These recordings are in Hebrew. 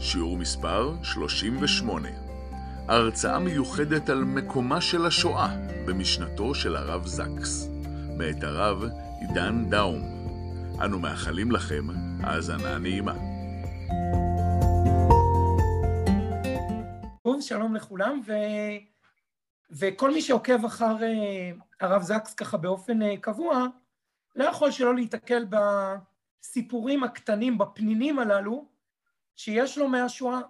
שיעור מספר 38. הרצאה מיוחדת על מקומה של השואה במשנתו של הרב זקס, מאת הרב עידן דאום. אנו מאחלים לכם האזנה נעימה. שלום לכולם, ו... וכל מי שעוקב אחר uh, הרב זקס ככה באופן uh, קבוע, לא יכול שלא להיתקל בסיפורים הקטנים, בפנינים הללו, שיש לו מהשואה,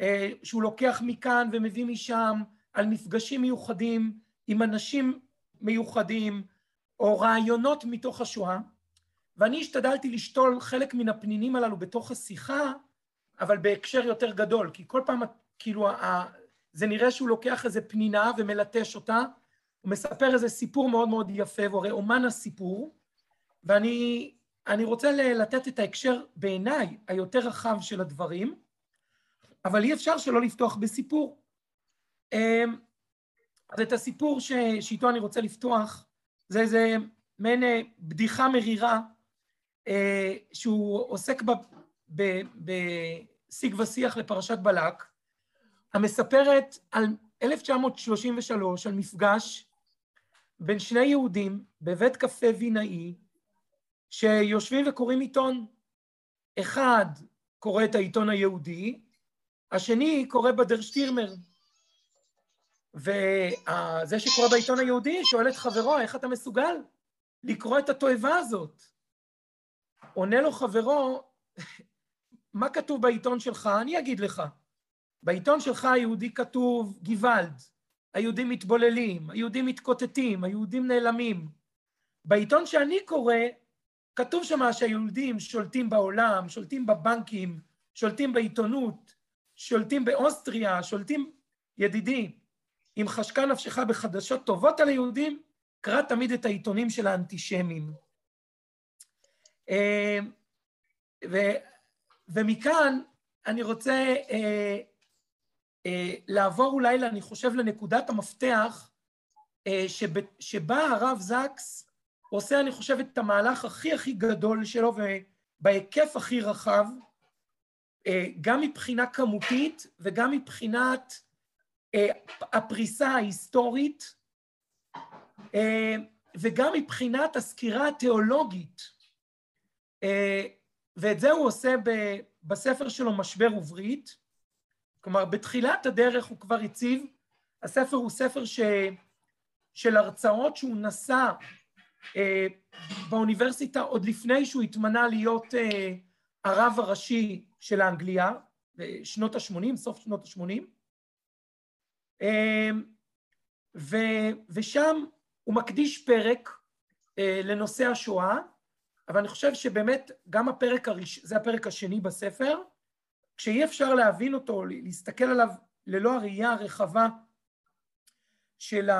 uh, שהוא לוקח מכאן ומביא משם, על מפגשים מיוחדים עם אנשים מיוחדים, או רעיונות מתוך השואה, ואני השתדלתי לשתול חלק מן הפנינים הללו בתוך השיחה, אבל בהקשר יותר גדול, כי כל פעם כאילו זה נראה שהוא לוקח איזה פנינה ומלטש אותה, הוא מספר איזה סיפור מאוד מאוד יפה, והוא הרי אומן הסיפור, ואני רוצה לתת את ההקשר בעיניי היותר רחב של הדברים, אבל אי אפשר שלא לפתוח בסיפור. אמ, אז את הסיפור ש... שאיתו אני רוצה לפתוח, זה איזה מעין אה, בדיחה מרירה, אה, שהוא עוסק בשיג ושיח לפרשת בלק, המספרת על 1933, על מפגש בין שני יהודים בבית קפה וינאי, שיושבים וקוראים עיתון. אחד קורא את העיתון היהודי, השני קורא בדר שטירמר. וזה שקורא בעיתון היהודי שואל את חברו, איך אתה מסוגל לקרוא את התועבה הזאת? עונה לו חברו, מה כתוב בעיתון שלך? אני אגיד לך. בעיתון שלך היהודי כתוב גוואלד, היהודים מתבוללים, היהודים מתקוטטים, היהודים נעלמים. בעיתון שאני קורא, כתוב שמה שהיהודים שולטים בעולם, שולטים בבנקים, שולטים בעיתונות, שולטים באוסטריה, שולטים... ידידי, אם חשקה נפשך בחדשות טובות על היהודים, קרא תמיד את העיתונים של האנטישמים. אה, ו, ומכאן אני רוצה אה, אה, לעבור אולי, אני חושב, לנקודת המפתח אה, שבה הרב זקס עושה, אני חושב, את המהלך הכי הכי גדול שלו ובהיקף הכי רחב, אה, גם מבחינה כמותית וגם מבחינת הפריסה ההיסטורית וגם מבחינת הסקירה התיאולוגית. ואת זה הוא עושה בספר שלו משבר וברית, כלומר, בתחילת הדרך הוא כבר הציב, הספר הוא ספר ש... של הרצאות שהוא נשא אה, באוניברסיטה עוד לפני שהוא התמנה להיות אה, הרב הראשי של האנגליה, בשנות ה-80, סוף שנות ה-80. אה, ו... ושם הוא מקדיש פרק אה, לנושא השואה, אבל אני חושב שבאמת גם הפרק הראש... זה הפרק השני בספר, כשאי אפשר להבין אותו, להסתכל עליו ללא הראייה הרחבה של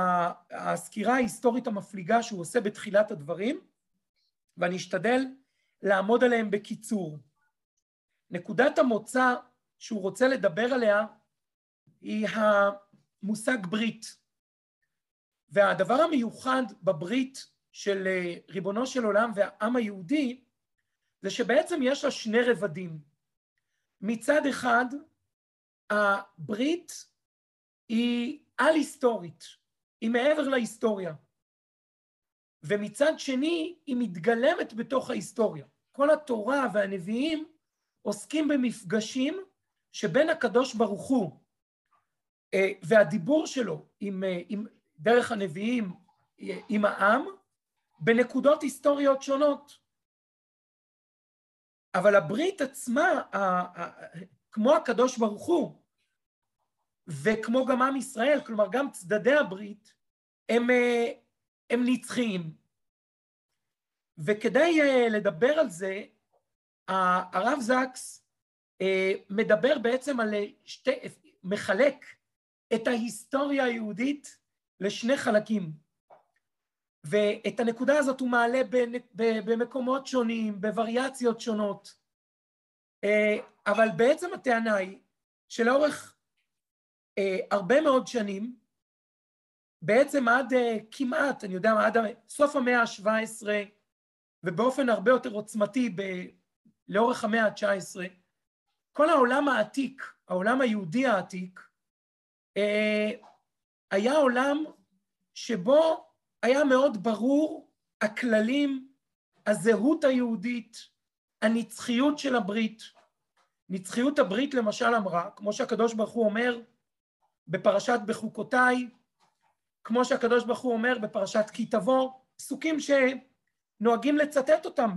הסקירה ההיסטורית המפליגה שהוא עושה בתחילת הדברים, ואני אשתדל לעמוד עליהם בקיצור. נקודת המוצא שהוא רוצה לדבר עליה היא המושג ברית. והדבר המיוחד בברית של ריבונו של עולם והעם היהודי זה שבעצם יש לה שני רבדים. מצד אחד, הברית היא על-היסטורית, היא מעבר להיסטוריה. ומצד שני, היא מתגלמת בתוך ההיסטוריה. כל התורה והנביאים עוסקים במפגשים שבין הקדוש ברוך הוא אה, והדיבור שלו עם, אה, עם דרך הנביאים אה, עם העם, בנקודות היסטוריות שונות. אבל הברית עצמה, כמו הקדוש ברוך הוא, וכמו גם עם ישראל, כלומר גם צדדי הברית, הם, אה, הם נצחיים. וכדי אה, לדבר על זה, הרב זקס אה, מדבר בעצם על שתי, מחלק את ההיסטוריה היהודית לשני חלקים. ואת הנקודה הזאת הוא מעלה במקומות שונים, בווריאציות שונות. אבל בעצם הטענה היא שלאורך הרבה מאוד שנים, בעצם עד כמעט, אני יודע מה, עד סוף המאה ה-17, ובאופן הרבה יותר עוצמתי ב, לאורך המאה ה-19, כל העולם העתיק, העולם היהודי העתיק, אה, היה עולם שבו היה מאוד ברור הכללים, הזהות היהודית, הנצחיות של הברית. נצחיות הברית למשל אמרה, כמו שהקדוש ברוך הוא אומר בפרשת בחוקותיי, כמו שהקדוש ברוך הוא אומר בפרשת כי תבוא, פסוקים שנוהגים לצטט אותם,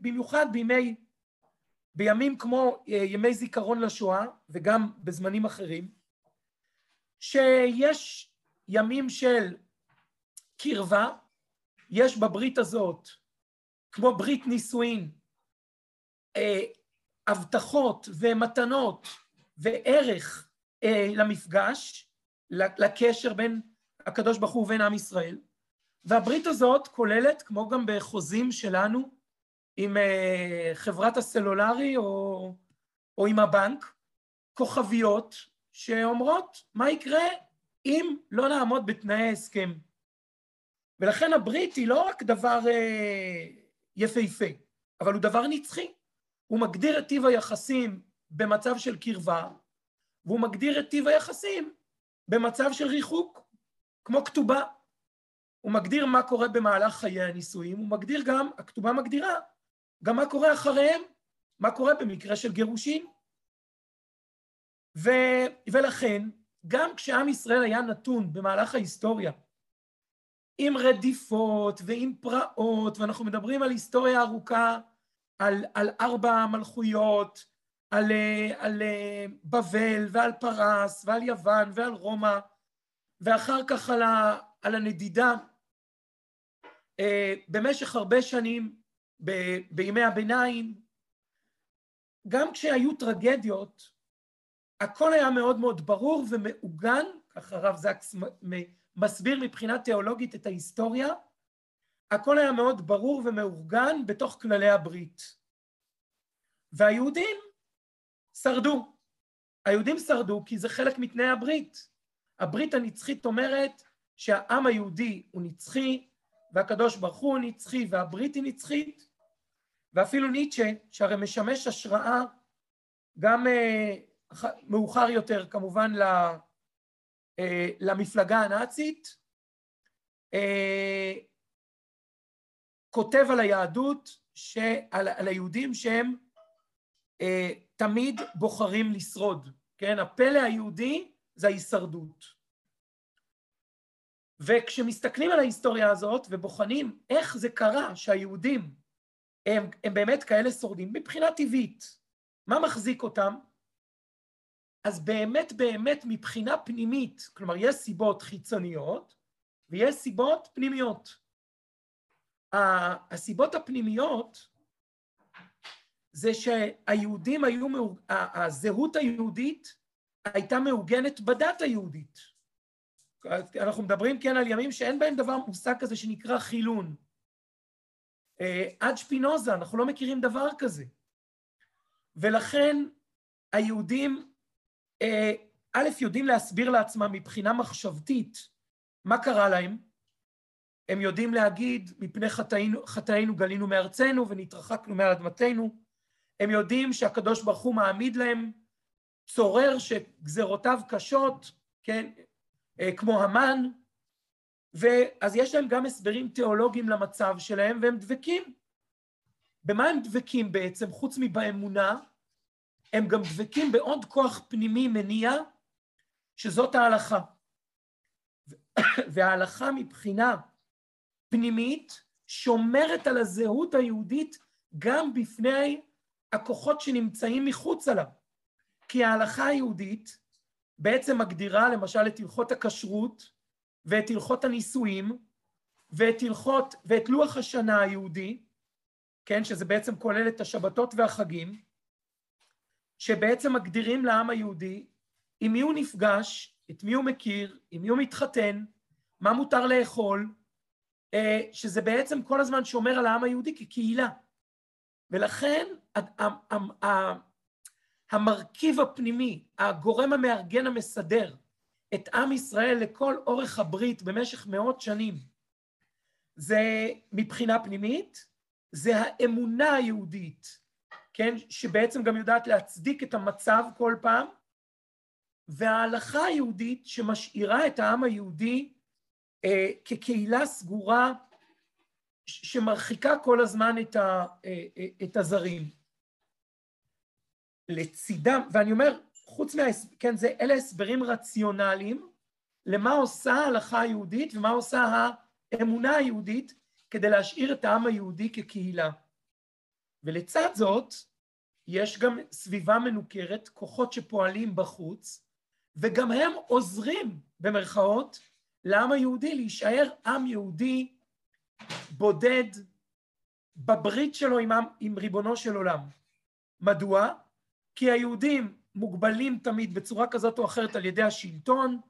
במיוחד בימי בימים כמו אה, ימי זיכרון לשואה וגם בזמנים אחרים, שיש ימים של קרבה, יש בברית הזאת, כמו ברית נישואין, אה, הבטחות ומתנות וערך למפגש, לקשר בין הקדוש ברוך הוא ובין עם ישראל, והברית הזאת כוללת, כמו גם בחוזים שלנו, עם אה, חברת הסלולרי או, או עם הבנק, כוכביות שאומרות מה יקרה אם לא נעמוד בתנאי ההסכם. ולכן הברית היא לא רק דבר אה, יפהפה, אבל הוא דבר נצחי. הוא מגדיר את טיב היחסים במצב של קרבה, והוא מגדיר את טיב היחסים במצב של ריחוק, כמו כתובה. הוא מגדיר מה קורה במהלך חיי הנישואים, הוא מגדיר גם, הכתובה מגדירה גם מה קורה אחריהם, מה קורה במקרה של גירושין. ו... ולכן, גם כשעם ישראל היה נתון במהלך ההיסטוריה עם רדיפות ועם פרעות, ואנחנו מדברים על היסטוריה ארוכה, על, על ארבע מלכויות, על, על בבל ועל פרס ועל יוון ועל רומא, ואחר כך על, ה, על הנדידה. אה, במשך הרבה שנים ב- בימי הביניים, גם כשהיו טרגדיות, הכל היה מאוד מאוד ברור ומעוגן, ככה הרב זקס מסביר מבחינה תיאולוגית את ההיסטוריה, הכל היה מאוד ברור ומאורגן בתוך כללי הברית. והיהודים שרדו. היהודים שרדו כי זה חלק מתנאי הברית. הברית הנצחית אומרת שהעם היהודי הוא נצחי, והקדוש ברוך הוא נצחי והברית היא נצחית, ואפילו ניטשה, שהרי משמש השראה גם uh, מאוחר יותר כמובן ל, uh, למפלגה הנאצית, uh, כותב על היהדות, שעל, על היהודים שהם uh, תמיד בוחרים לשרוד, כן? הפלא היהודי זה ההישרדות. וכשמסתכלים על ההיסטוריה הזאת ובוחנים איך זה קרה שהיהודים הם, הם באמת כאלה שורדים מבחינה טבעית, מה מחזיק אותם? אז באמת באמת מבחינה פנימית, כלומר יש סיבות חיצוניות ויש סיבות פנימיות. הסיבות הפנימיות זה שהיהודים היו, הזהות היהודית הייתה מעוגנת בדת היהודית. אנחנו מדברים כן על ימים שאין בהם דבר מושג כזה שנקרא חילון. אה, עד שפינוזה, אנחנו לא מכירים דבר כזה. ולכן היהודים, אה, א', יודעים להסביר לעצמם מבחינה מחשבתית מה קרה להם. הם יודעים להגיד, מפני חטאינו, חטאינו גלינו מארצנו ונתרחקנו מעל אדמתנו. הם יודעים שהקדוש ברוך הוא מעמיד להם צורר שגזרותיו קשות, כן, אה, כמו המן, ואז יש להם גם הסברים תיאולוגיים למצב שלהם והם דבקים. במה הם דבקים בעצם חוץ מבאמונה? הם גם דבקים בעוד כוח פנימי מניע שזאת ההלכה. וההלכה מבחינה פנימית שומרת על הזהות היהודית גם בפני הכוחות שנמצאים מחוצה לה. כי ההלכה היהודית בעצם מגדירה למשל את הלכות הכשרות ואת הלכות הנישואים ואת הלכות ואת לוח השנה היהודי, כן, שזה בעצם כולל את השבתות והחגים, שבעצם מגדירים לעם היהודי עם מי הוא נפגש, את מי הוא מכיר, עם מי הוא מתחתן, מה מותר לאכול, אה, שזה בעצם כל הזמן שומר על העם היהודי כקהילה. ולכן המרכיב הפנימי, הגורם המארגן המסדר את עם ישראל לכל אורך הברית במשך מאות שנים, זה מבחינה פנימית, זה האמונה היהודית, כן, שבעצם גם יודעת להצדיק את המצב כל פעם, וההלכה היהודית שמשאירה את העם היהודי אה, כקהילה סגורה שמרחיקה כל הזמן את, ה, אה, אה, את הזרים. לצידם, ואני אומר, חוץ מה... כן, זה, אלה הסברים רציונליים למה עושה ההלכה היהודית ומה עושה האמונה היהודית כדי להשאיר את העם היהודי כקהילה. ולצד זאת, יש גם סביבה מנוכרת, כוחות שפועלים בחוץ, וגם הם עוזרים, במרכאות, לעם היהודי להישאר עם יהודי בודד בברית שלו עם, עם ריבונו של עולם. מדוע? כי היהודים מוגבלים תמיד בצורה כזאת או אחרת על ידי השלטון,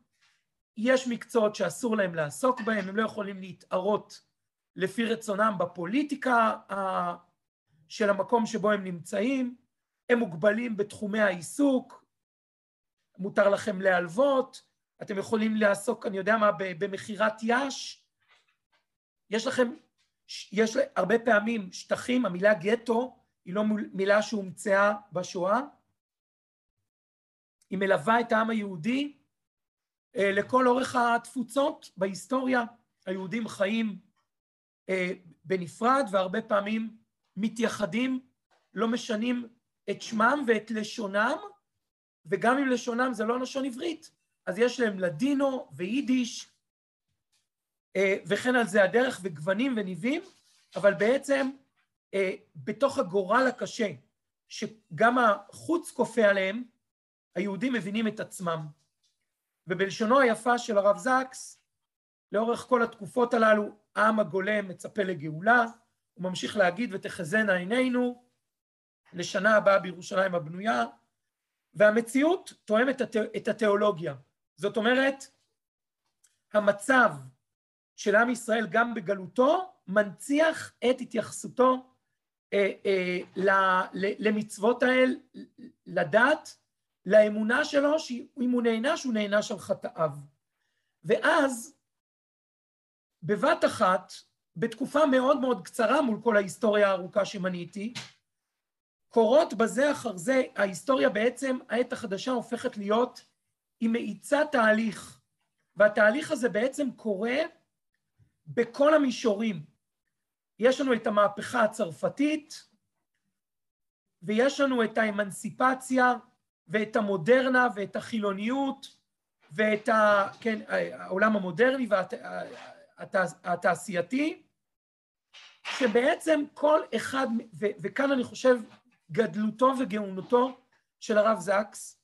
יש מקצועות שאסור להם לעסוק בהם, הם לא יכולים להתערות לפי רצונם בפוליטיקה של המקום שבו הם נמצאים, הם מוגבלים בתחומי העיסוק, מותר לכם להלוות, אתם יכולים לעסוק, אני יודע מה, במכירת יאש, יש לכם, יש הרבה פעמים שטחים, המילה גטו היא לא מילה שהומצאה בשואה, היא מלווה את העם היהודי אה, לכל אורך התפוצות בהיסטוריה. היהודים חיים אה, בנפרד והרבה פעמים מתייחדים, לא משנים את שמם ואת לשונם, וגם אם לשונם זה לא לשון עברית, אז יש להם לדינו ויידיש, אה, וכן על זה הדרך וגוונים וניבים, אבל בעצם בתוך הגורל הקשה, שגם החוץ כופה עליהם, היהודים מבינים את עצמם. ובלשונו היפה של הרב זקס, לאורך כל התקופות הללו, העם הגולם מצפה לגאולה, הוא ממשיך להגיד ותחזינה עינינו לשנה הבאה בירושלים הבנויה, והמציאות תואמת את התיאולוגיה. זאת אומרת, המצב של עם ישראל גם בגלותו מנציח את התייחסותו אה, אה, למצוות האל, לדת, לאמונה שלו שאם הוא נענש, הוא נענש על חטאיו. ואז, בבת אחת, בתקופה מאוד מאוד קצרה מול כל ההיסטוריה הארוכה שמניתי, קורות בזה אחר זה, ההיסטוריה בעצם, העת החדשה הופכת להיות היא מאיצה תהליך, והתהליך הזה בעצם קורה בכל המישורים. יש לנו את המהפכה הצרפתית, ויש לנו את האמנסיפציה ואת המודרנה ואת החילוניות ואת ה, כן, העולם המודרני והתעשייתי, שבעצם כל אחד, ו, וכאן אני חושב גדלותו וגאונותו של הרב זקס,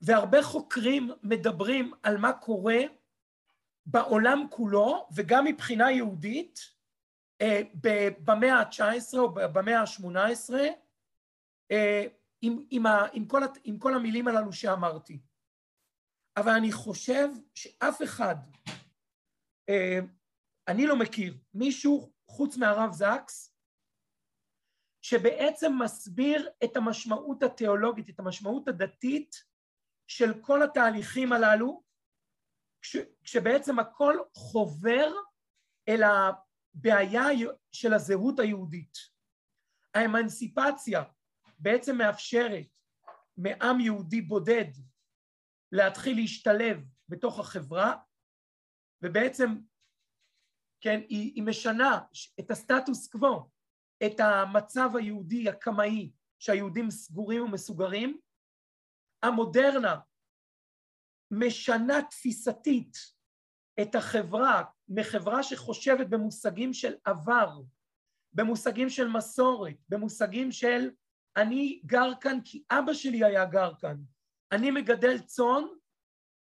והרבה חוקרים מדברים על מה קורה בעולם כולו, וגם מבחינה יהודית, אה, במאה ה-19 או במאה ה-18, עם, עם, ה, עם, כל, עם כל המילים הללו שאמרתי. אבל אני חושב שאף אחד, אה, אני לא מכיר מישהו חוץ מהרב זקס, שבעצם מסביר את המשמעות התיאולוגית, את המשמעות הדתית של כל התהליכים הללו, כש, כשבעצם הכל חובר אל הבעיה של הזהות היהודית. האמנסיפציה בעצם מאפשרת מעם יהודי בודד להתחיל להשתלב בתוך החברה, ובעצם, כן, היא, היא משנה את הסטטוס קוו, את המצב היהודי הקמאי, שהיהודים סגורים ומסוגרים. המודרנה משנה תפיסתית את החברה מחברה שחושבת במושגים של עבר, במושגים של מסורת, במושגים של אני גר כאן כי אבא שלי היה גר כאן. אני מגדל צאן,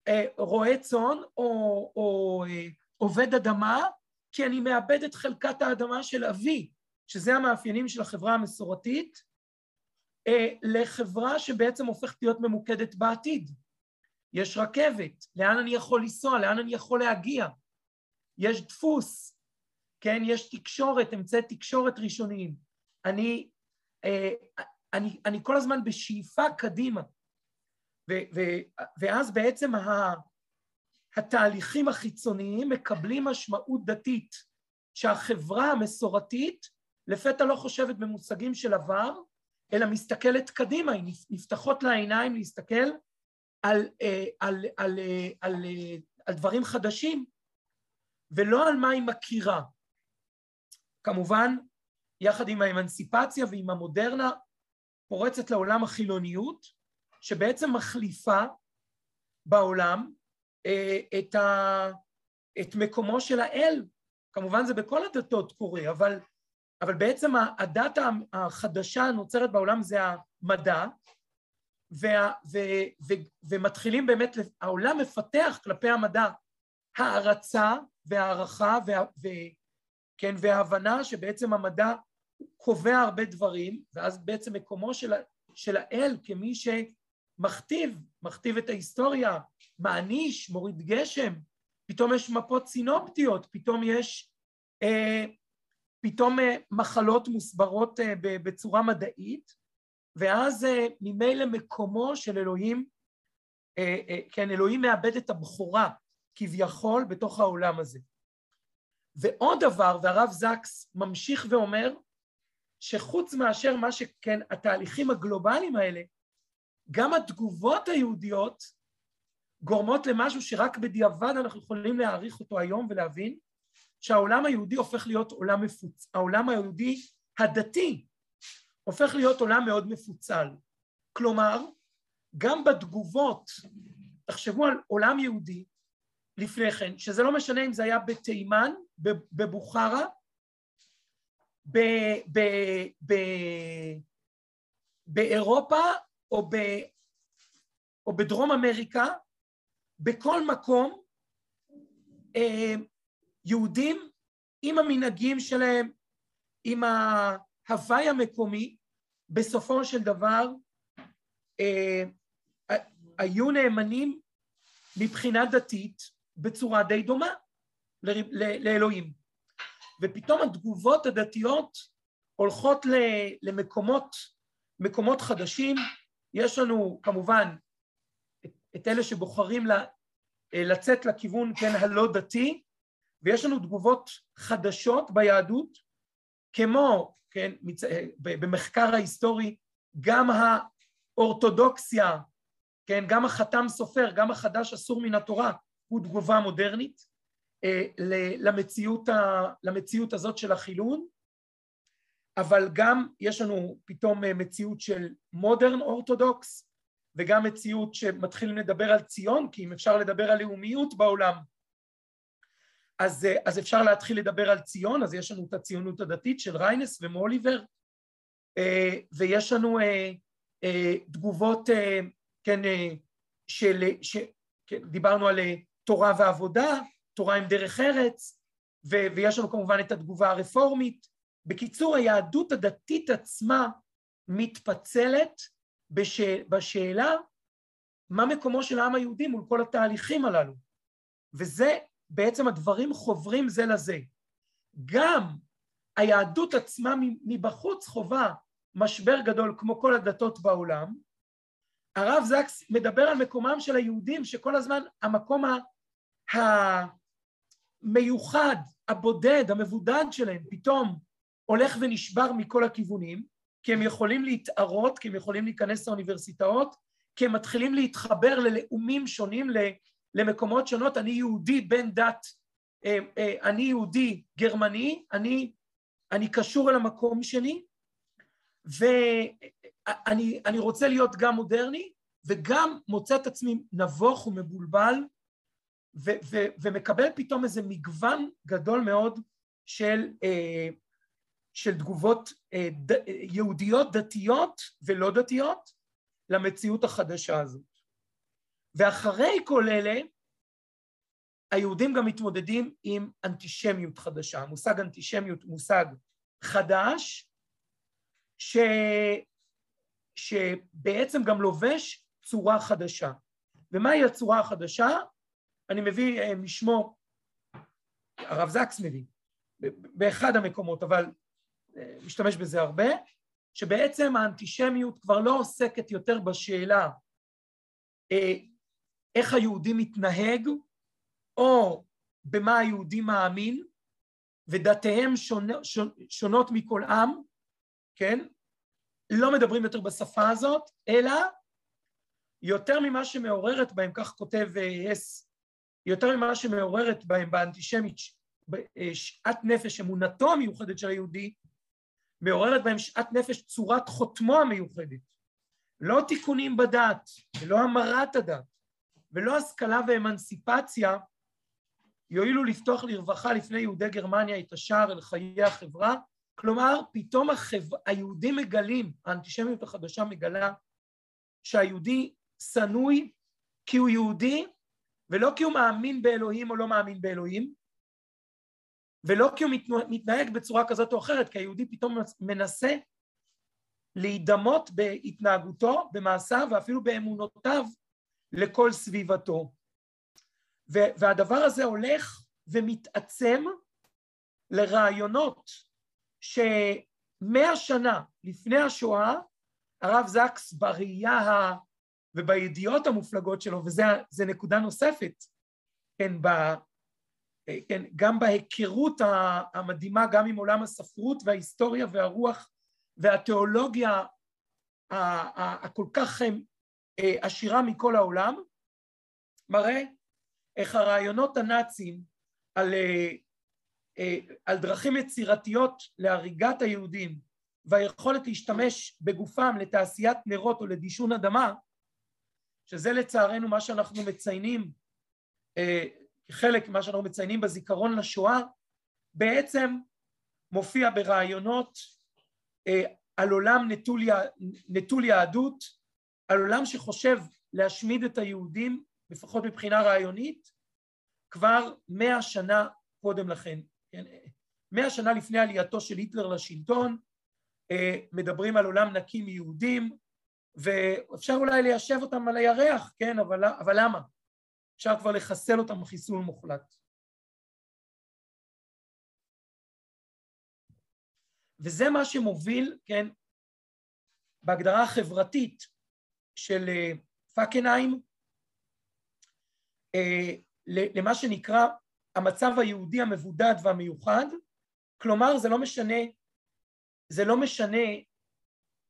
אה, רועה צאן או, או אה, עובד אדמה, כי אני מאבד את חלקת האדמה של אבי, שזה המאפיינים של החברה המסורתית, אה, לחברה שבעצם הופכת להיות ממוקדת בעתיד. יש רכבת, לאן אני יכול לנסוע, לאן אני יכול להגיע. יש דפוס, כן, יש תקשורת, אמצעי תקשורת ראשוניים. אני, אני, אני כל הזמן בשאיפה קדימה. ו, ו, ואז בעצם ה, התהליכים החיצוניים מקבלים משמעות דתית, שהחברה המסורתית לפתע לא חושבת במושגים של עבר, אלא מסתכלת קדימה, היא נפתחות לה עיניים להסתכל על, אה, על, על, אה, על, על, על דברים חדשים, ולא על מה היא מכירה. כמובן, יחד עם האמנסיפציה ועם המודרנה, פורצת לעולם החילוניות, שבעצם מחליפה בעולם אה, את, ה, את מקומו של האל. כמובן זה בכל הדתות קורה, אבל, אבל בעצם הדת החדשה הנוצרת בעולם זה המדע, וה, ו, ו, ומתחילים באמת, העולם מפתח כלפי המדע הערצה והערכה וה, ו, כן, וההבנה שבעצם המדע קובע הרבה דברים, ואז בעצם מקומו של, של האל כמי שמכתיב, מכתיב את ההיסטוריה, מעניש, מוריד גשם, פתאום יש מפות סינופטיות, פתאום יש אה, פתאום אה, מחלות מוסברות אה, בצורה מדעית, ואז אה, ממילא מקומו של אלוהים, אה, אה, כן, אלוהים מאבד את הבכורה כביכול בתוך העולם הזה. ועוד דבר, והרב זקס ממשיך ואומר, שחוץ מאשר מה שכן, התהליכים הגלובליים האלה, גם התגובות היהודיות גורמות למשהו שרק בדיעבד אנחנו יכולים להעריך אותו היום ולהבין, שהעולם היהודי הופך להיות עולם מפוצ... העולם היהודי הדתי הופך להיות עולם מאוד מפוצל. כלומר, גם בתגובות, תחשבו על עולם יהודי לפני כן, שזה לא משנה אם זה היה בתימן, בבוכרה, ב, ב, ב, באירופה או, ב, או בדרום אמריקה, בכל מקום אה, יהודים עם המנהגים שלהם, עם ההוואי המקומי, בסופו של דבר אה, היו נאמנים מבחינה דתית בצורה די דומה לאלוהים. ופתאום התגובות הדתיות הולכות למקומות מקומות חדשים. יש לנו כמובן את אלה שבוחרים לצאת לכיוון כן הלא דתי, ויש לנו תגובות חדשות ביהדות, כמו, כן, מצ... במחקר ההיסטורי, גם האורתודוקסיה, כן, גם החתם סופר, גם החדש אסור מן התורה, הוא תגובה מודרנית אה, למציאות, ה... למציאות הזאת של החילון, אבל גם יש לנו פתאום אה, מציאות של מודרן אורתודוקס, וגם מציאות שמתחילים לדבר על ציון, כי אם אפשר לדבר על לאומיות בעולם, אז, אה, אז אפשר להתחיל לדבר על ציון, אז יש לנו את הציונות הדתית של ריינס ומוליבר, אה, ויש לנו אה, תגובות, כן, של, ש, כן, דיברנו על תורה ועבודה, תורה עם דרך ארץ, ו, ויש לנו כמובן את התגובה הרפורמית. בקיצור, היהדות הדתית עצמה מתפצלת בש, בשאלה מה מקומו של העם היהודי מול כל התהליכים הללו. וזה בעצם הדברים חוברים זה לזה. גם היהדות עצמה מבחוץ חווה משבר גדול כמו כל הדתות בעולם. הרב זקס מדבר על מקומם של היהודים שכל הזמן המקום המיוחד, הבודד, המבודד שלהם פתאום הולך ונשבר מכל הכיוונים כי הם יכולים להתערות, כי הם יכולים להיכנס לאוניברסיטאות, כי הם מתחילים להתחבר ללאומים שונים, למקומות שונות, אני יהודי בן דת, אה, אה, אני יהודי גרמני, אני, אני קשור אל המקום שלי, ואני רוצה להיות גם מודרני, וגם מוצא את עצמי נבוך ומבולבל, ו, ו, ומקבל פתאום איזה מגוון גדול מאוד של, אה, של תגובות יהודיות דתיות ולא דתיות למציאות החדשה הזאת. ואחרי כל אלה, היהודים גם מתמודדים עם אנטישמיות חדשה. המושג אנטישמיות הוא מושג חדש, ש... שבעצם גם לובש צורה חדשה. ומהי הצורה החדשה? אני מביא אה, משמו, הרב זקס מביא, באחד המקומות, אבל אה, משתמש בזה הרבה, שבעצם האנטישמיות כבר לא עוסקת יותר בשאלה אה, איך היהודי מתנהג, או במה היהודי מאמין, ודתיהם שונות מכל עם, כן? לא מדברים יותר בשפה הזאת, אלא יותר ממה שמעוררת בהם, כך כותב הס, יותר ממה שמעוררת בהם באנטישמית אה, שאט נפש, אמונתו המיוחדת של היהודי, מעוררת בהם שאט נפש צורת חותמו המיוחדת. לא תיקונים בדת, ולא המרת הדת, ולא השכלה ואמנסיפציה, יועילו לפתוח לרווחה לפני יהודי גרמניה את השער אל חיי החברה, כלומר פתאום החב... היהודים מגלים, האנטישמיות החדשה מגלה שהיהודי שנוי כי הוא יהודי ולא כי הוא מאמין באלוהים או לא מאמין באלוהים ולא כי הוא מתנהג בצורה כזאת או אחרת, כי היהודי פתאום מנסה להידמות בהתנהגותו, במעשיו ואפילו באמונותיו לכל סביבתו. והדבר הזה הולך ומתעצם לרעיונות שמאה שנה לפני השואה הרב זקס בראייה. ובידיעות המופלגות שלו, וזו נקודה נוספת, כן, ב... כן, גם בהיכרות המדהימה גם עם עולם הספרות וההיסטוריה והרוח והתיאולוגיה הכל כך אה, עשירה מכל העולם, מראה איך הרעיונות הנאציים על, אה, אה, על דרכים יצירתיות להריגת היהודים והיכולת להשתמש בגופם לתעשיית נרות או לדישון אדמה, שזה לצערנו מה שאנחנו מציינים, אה, חלק ממה שאנחנו מציינים בזיכרון לשואה, בעצם מופיע ברעיונות על עולם נטול, נטול יהדות, על עולם שחושב להשמיד את היהודים לפחות מבחינה רעיונית, כבר מאה שנה קודם לכן. כן? מאה שנה לפני עלייתו של היטלר לשלטון, אה, מדברים על עולם נקי מיהודים, ואפשר אולי ליישב אותם על הירח, כן, אבל, אבל למה? אפשר כבר לחסל אותם חיסול מוחלט. וזה מה שמוביל, כן, בהגדרה החברתית של אה, פקנהיים, אה, למה שנקרא המצב היהודי המבודד והמיוחד, כלומר זה לא משנה, זה לא משנה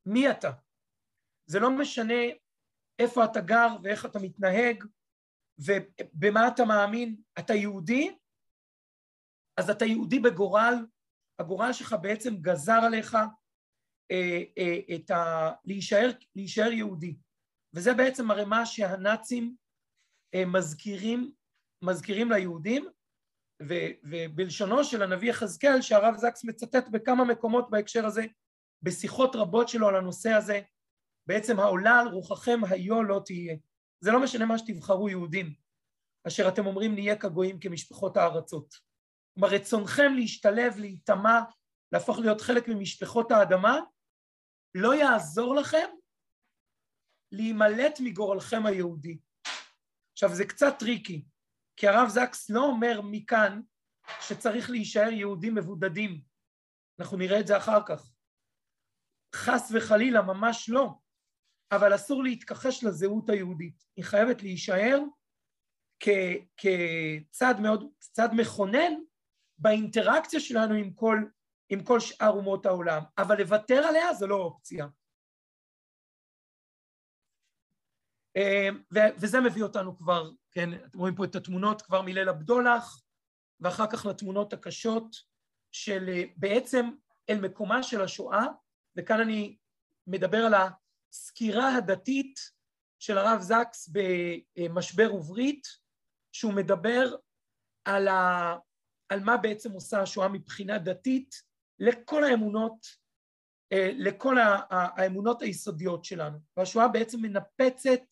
מי אתה, זה לא משנה איפה אתה גר ואיך אתה מתנהג ובמה אתה מאמין, אתה יהודי, אז אתה יהודי בגורל, הגורל שלך בעצם גזר עליך אה, אה, את ה... להישאר, להישאר יהודי, וזה בעצם הרי מה שהנאצים מזכירים, מזכירים ליהודים, ו, ובלשונו של הנביא יחזקאל, שהרב זקס מצטט בכמה מקומות בהקשר הזה, בשיחות רבות שלו על הנושא הזה, בעצם העולה על רוחכם היו לא תהיה. זה לא משנה מה שתבחרו יהודים, אשר אתם אומרים נהיה כגויים כמשפחות הארצות. כלומר רצונכם להשתלב, להיטמע, להפוך להיות חלק ממשפחות האדמה, לא יעזור לכם להימלט מגורלכם היהודי. עכשיו זה קצת טריקי, כי הרב זקס לא אומר מכאן שצריך להישאר יהודים מבודדים, אנחנו נראה את זה אחר כך. חס וחלילה, ממש לא, אבל אסור להתכחש לזהות היהודית, היא חייבת להישאר כ- כצד מאוד, צד מכונן באינטראקציה שלנו עם כל, עם כל שאר אומות העולם, אבל לוותר עליה זה לא אופציה. אמ, וזה מביא אותנו כבר, כן, אתם רואים פה את התמונות כבר מליל הבדולח, ואחר כך לתמונות הקשות של אה, בעצם אל מקומה של השואה, וכאן אני מדבר על הסקירה הדתית של הרב זקס במשבר וברית, שהוא מדבר על, ה, על מה בעצם עושה השואה מבחינה דתית לכל האמונות, אה, לכל האמונות היסודיות שלנו. והשואה בעצם מנפצת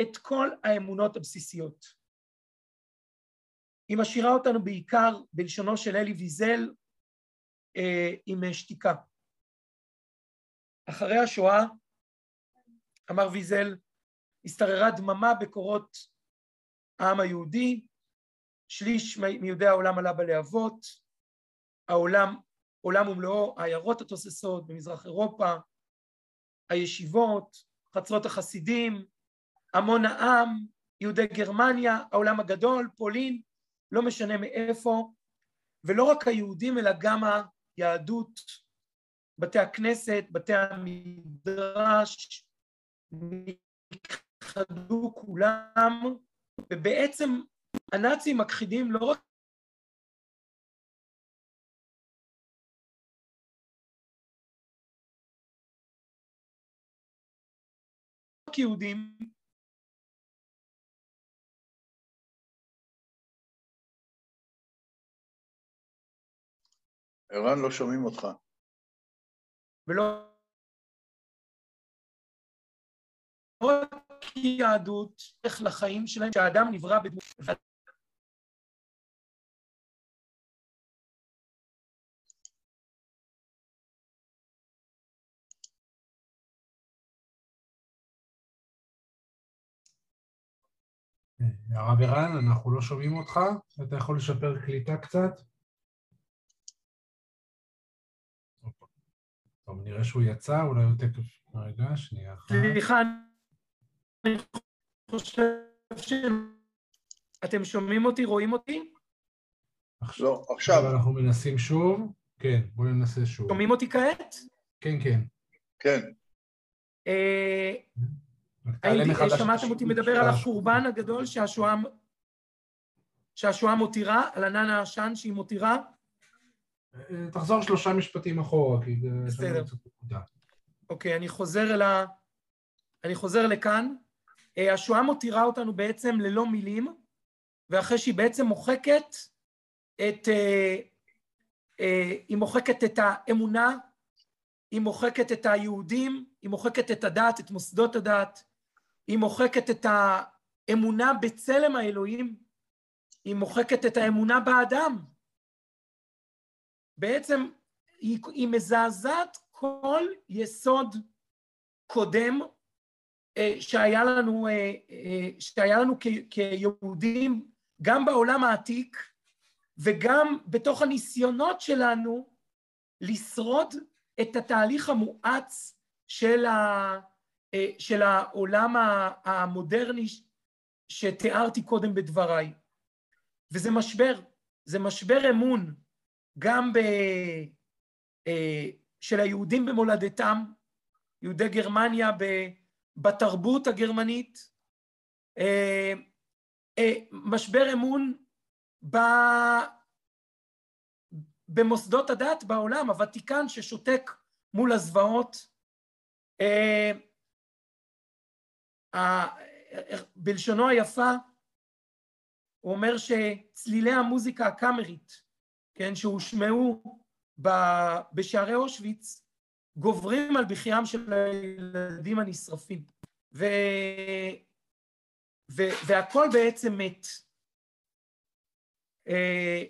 את כל האמונות הבסיסיות. היא משאירה אותנו בעיקר בלשונו של אלי ויזל אה, עם שתיקה. אחרי השואה אמר ויזל, השתררה דממה בקורות העם היהודי, שליש מיהודי העולם עלה בלהבות, העולם, עולם ומלואו, העיירות התוססות במזרח אירופה, הישיבות, חצרות החסידים, המון העם, יהודי גרמניה, העולם הגדול, פולין, לא משנה מאיפה, ולא רק היהודים אלא גם היהדות, בתי הכנסת, בתי המדרש, נכחדו כולם, ובעצם הנאצים מכחידים לא רק יהודים, ערן, לא שומעים אותך. ולא רק יהדות, איך לחיים שלהם, שהאדם נברא בדמות... הרב ערן, אנחנו לא שומעים אותך, אתה יכול לשפר קליטה קצת? טוב, נראה שהוא יצא, אולי הוא תכף... רגע, שנייה אחת. סליחה, אני חושב ש... אתם שומעים אותי, רואים אותי? לא, עכשיו. אנחנו מנסים שוב. כן, בואו ננסה שוב. שומעים אותי כעת? כן, כן. כן. אה, האם שמעתם אותי מדבר על החורבן הגדול שהשואה שהשואה מותירה, על ענן העשן שהיא מותירה? תחזור שלושה משפטים אחורה, כי זה... בסדר. אוקיי, אני חוזר אל ה... אני חוזר לכאן. אה, השואה מותירה אותנו בעצם ללא מילים, ואחרי שהיא בעצם מוחקת את... אה, אה, היא מוחקת את האמונה, היא מוחקת את היהודים, היא מוחקת את הדת, את מוסדות הדת, היא מוחקת את האמונה בצלם האלוהים, היא מוחקת את האמונה באדם. בעצם היא, היא מזעזעת כל יסוד קודם שהיה לנו, אה, אה, שהיה לנו כיהודים גם בעולם העתיק וגם בתוך הניסיונות שלנו לשרוד את התהליך המואץ של, ה, של העולם המודרני שתיארתי קודם בדבריי. וזה משבר, זה משבר אמון גם ב, של היהודים במולדתם, יהודי גרמניה בתרבות הגרמנית, משבר אמון במוסדות הדת בעולם, הוותיקן ששותק מול הזוועות, בלשונו היפה הוא אומר שצלילי המוזיקה הקאמרית, כן, שהושמעו בשערי אושוויץ, גוברים על בכיים של הילדים הנשרפים. ו... ו... והכל בעצם מת. אה,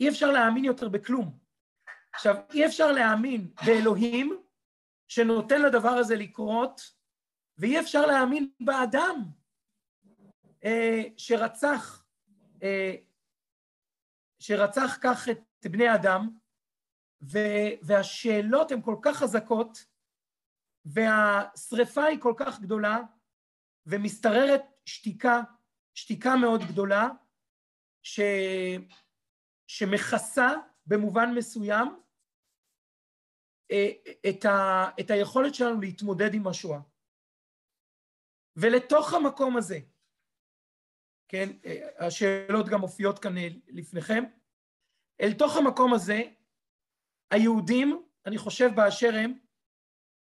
אי אפשר להאמין יותר בכלום. עכשיו, אי אפשר להאמין באלוהים שנותן לדבר הזה לקרות, ואי אפשר להאמין באדם אה, שרצח, אה, שרצח כך את בני אדם, והשאלות הן כל כך חזקות, והשריפה היא כל כך גדולה, ומשתררת שתיקה, שתיקה מאוד גדולה, ש... שמכסה במובן מסוים אה, את, ה... את היכולת שלנו להתמודד עם השואה. ולתוך המקום הזה, כן, אה, השאלות גם מופיעות כאן אה, לפניכם, אל תוך המקום הזה, היהודים, אני חושב באשר הם,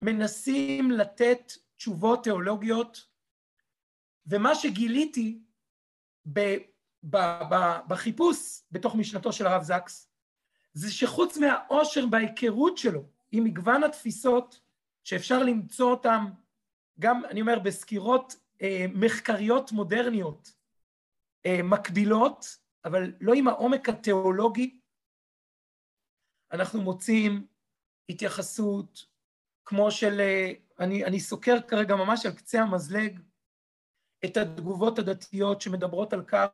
מנסים לתת תשובות תיאולוגיות, ומה שגיליתי ב, ב, ב, בחיפוש בתוך משנתו של הרב זקס, זה שחוץ מהאושר בהיכרות שלו עם מגוון התפיסות, שאפשר למצוא אותם גם, אני אומר, בסקירות אה, מחקריות מודרניות אה, מקבילות, אבל לא עם העומק התיאולוגי, אנחנו מוצאים התייחסות כמו של, אני, אני סוקר כרגע ממש על קצה המזלג את התגובות הדתיות שמדברות על כך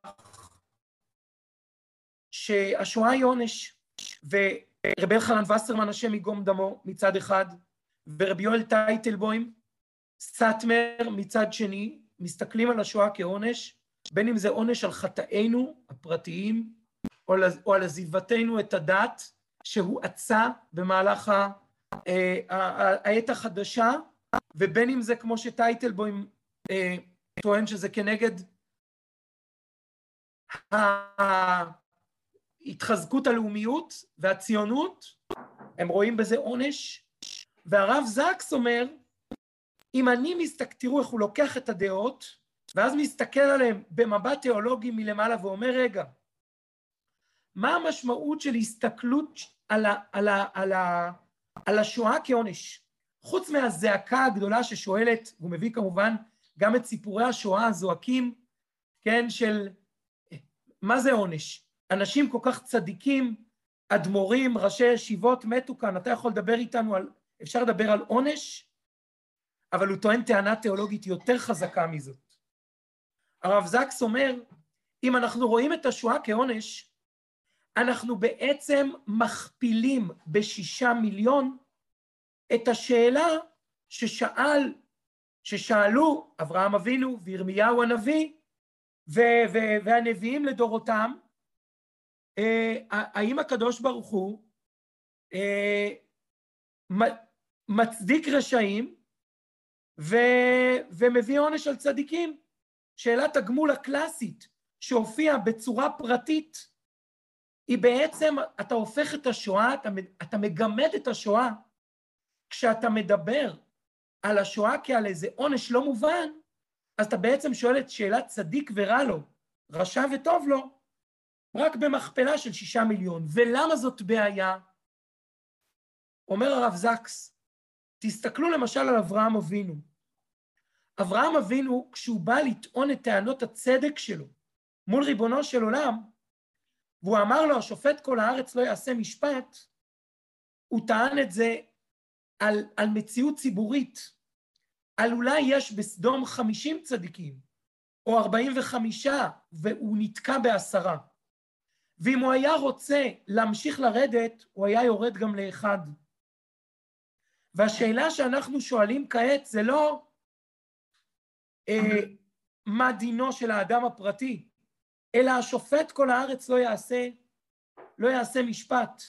שהשואה היא עונש, ורבי אלחנן וסרמן, השם יגום דמו, מצד אחד, ורבי יואל טייטלבוים, סאטמר מצד שני, מסתכלים על השואה כעונש, בין אם זה עונש על חטאינו הפרטיים, או על עזיבתנו את הדת, שהואצה במהלך אה, העת החדשה, ובין אם זה כמו שטייטלבוים אה, טוען שזה כנגד ההתחזקות הלאומיות והציונות, הם רואים בזה עונש, והרב זקס אומר, אם אני מסתכל, תראו איך הוא לוקח את הדעות, ואז מסתכל עליהם במבט תיאולוגי מלמעלה ואומר, רגע, מה המשמעות של הסתכלות על, ה, על, ה, על, ה, על השואה כעונש? חוץ מהזעקה הגדולה ששואלת, והוא מביא כמובן גם את סיפורי השואה הזועקים, כן, של מה זה עונש? אנשים כל כך צדיקים, אדמו"רים, ראשי ישיבות מתו כאן, אתה יכול לדבר איתנו על, אפשר לדבר על עונש, אבל הוא טוען טענה תיאולוגית יותר חזקה מזאת. הרב זקס אומר, אם אנחנו רואים את השואה כעונש, אנחנו בעצם מכפילים בשישה מיליון את השאלה ששאל, ששאלו אברהם אבינו וירמיהו הנביא ו- ו- והנביאים לדורותם, אה, האם הקדוש ברוך הוא אה, מצדיק רשעים ו- ומביא עונש על צדיקים? שאלת הגמול הקלאסית שהופיעה בצורה פרטית היא בעצם, אתה הופך את השואה, אתה, אתה מגמד את השואה. כשאתה מדבר על השואה כעל איזה עונש לא מובן, אז אתה בעצם שואל את שאלת צדיק ורע לו, רשע וטוב לו, רק במכפלה של שישה מיליון. ולמה זאת בעיה? אומר הרב זקס, תסתכלו למשל על אברהם אבינו. אברהם אבינו, כשהוא בא לטעון את טענות הצדק שלו מול ריבונו של עולם, והוא אמר לו, השופט כל הארץ לא יעשה משפט, הוא טען את זה על, על מציאות ציבורית, על אולי יש בסדום חמישים צדיקים, או ארבעים וחמישה, והוא נתקע בעשרה. ואם הוא היה רוצה להמשיך לרדת, הוא היה יורד גם לאחד. והשאלה שאנחנו שואלים כעת זה לא אה, מה דינו של האדם הפרטי, אלא השופט כל הארץ לא יעשה, לא יעשה משפט.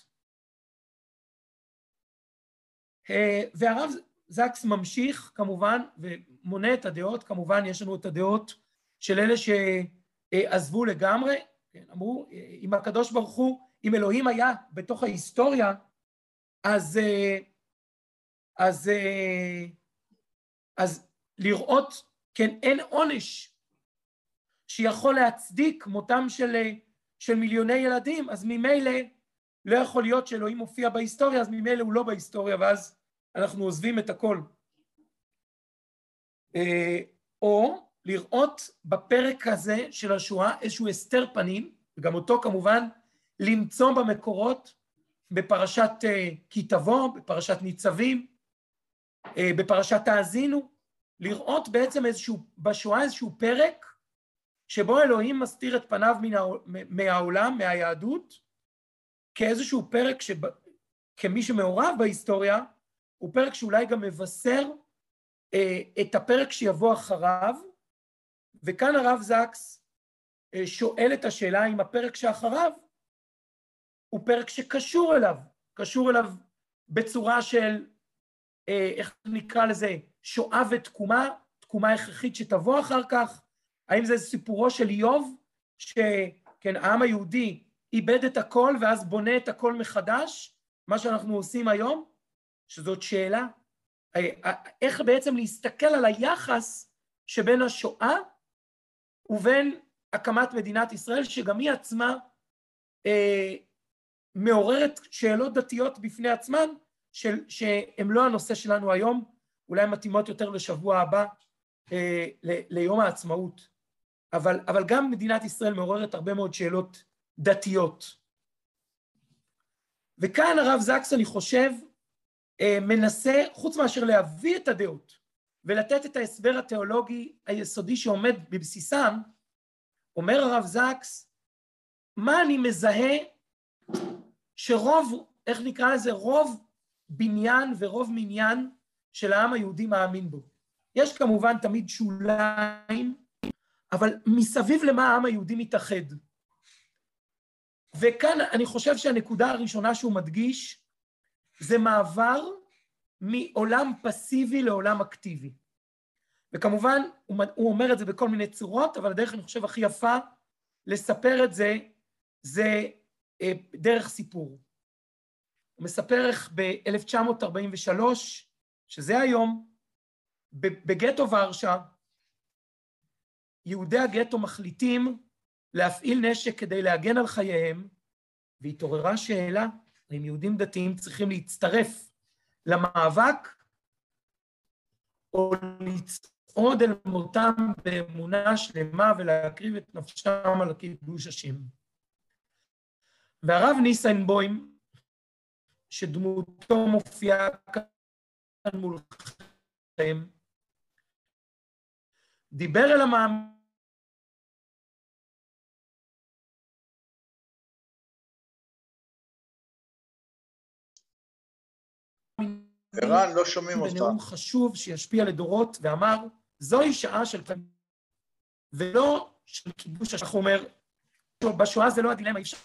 אה, והרב זקס ממשיך כמובן ומונה את הדעות, כמובן יש לנו את הדעות של אלה שעזבו לגמרי, כן, אמרו אם הקדוש ברוך הוא, אם אלוהים היה בתוך ההיסטוריה, אז, אה, אז, אה, אז לראות, כן, אין עונש שיכול להצדיק מותם של, של מיליוני ילדים, אז ממילא לא יכול להיות שאלוהים מופיע בהיסטוריה, אז ממילא הוא לא בהיסטוריה, ואז אנחנו עוזבים את הכל. אה, או לראות בפרק הזה של השואה איזשהו הסתר פנים, וגם אותו כמובן למצוא במקורות בפרשת אה, כי תבוא, בפרשת ניצבים, אה, בפרשת האזינו, לראות בעצם איזשהו, בשואה איזשהו פרק שבו אלוהים מסתיר את פניו מהעולם, מהיהדות, כאיזשהו פרק שכמי שמעורב בהיסטוריה, הוא פרק שאולי גם מבשר אה, את הפרק שיבוא אחריו, וכאן הרב זקס אה, שואל את השאלה אם הפרק שאחריו הוא פרק שקשור אליו, קשור אליו בצורה של, אה, איך נקרא לזה, שואה ותקומה, תקומה הכרחית שתבוא אחר כך, האם זה סיפורו של איוב, שכן, העם היהודי איבד את הכל ואז בונה את הכל מחדש, מה שאנחנו עושים היום? שזאת שאלה. איך בעצם להסתכל על היחס שבין השואה ובין הקמת מדינת ישראל, שגם היא עצמה אה, מעוררת שאלות דתיות בפני עצמן, של, שהן לא הנושא שלנו היום, אולי מתאימות יותר לשבוע הבא, אה, ל, ליום העצמאות. אבל, אבל גם מדינת ישראל מעוררת הרבה מאוד שאלות דתיות. וכאן הרב זקס, אני חושב, אה, מנסה, חוץ מאשר להביא את הדעות ולתת את ההסבר התיאולוגי היסודי שעומד בבסיסם, אומר הרב זקס, מה אני מזהה שרוב, איך נקרא לזה, רוב בניין ורוב מניין של העם היהודי מאמין בו. יש כמובן תמיד שוליים, אבל מסביב למה העם היהודי מתאחד. וכאן אני חושב שהנקודה הראשונה שהוא מדגיש זה מעבר מעולם פסיבי לעולם אקטיבי. וכמובן, הוא אומר את זה בכל מיני צורות, אבל הדרך, אני חושב, הכי יפה לספר את זה, זה אה, דרך סיפור. הוא מספר איך ב-1943, שזה היום, בגטו ורשה, יהודי הגטו מחליטים להפעיל נשק כדי להגן על חייהם, והתעוררה שאלה האם יהודים דתיים צריכים להצטרף למאבק או לצעוד אל מותם באמונה שלמה ולהקריב את נפשם על קידוש השם. והרב ניסנבוים, שדמותו מופיעה כאן מולכם, דיבר אל המאמין ערן, לא שומעים אותך. בנאום חשוב שישפיע לדורות, ואמר, זוהי שעה של פעמים, ולא של כיבוש השם. אומר, בשואה זה לא הדילמה, אי אפשר...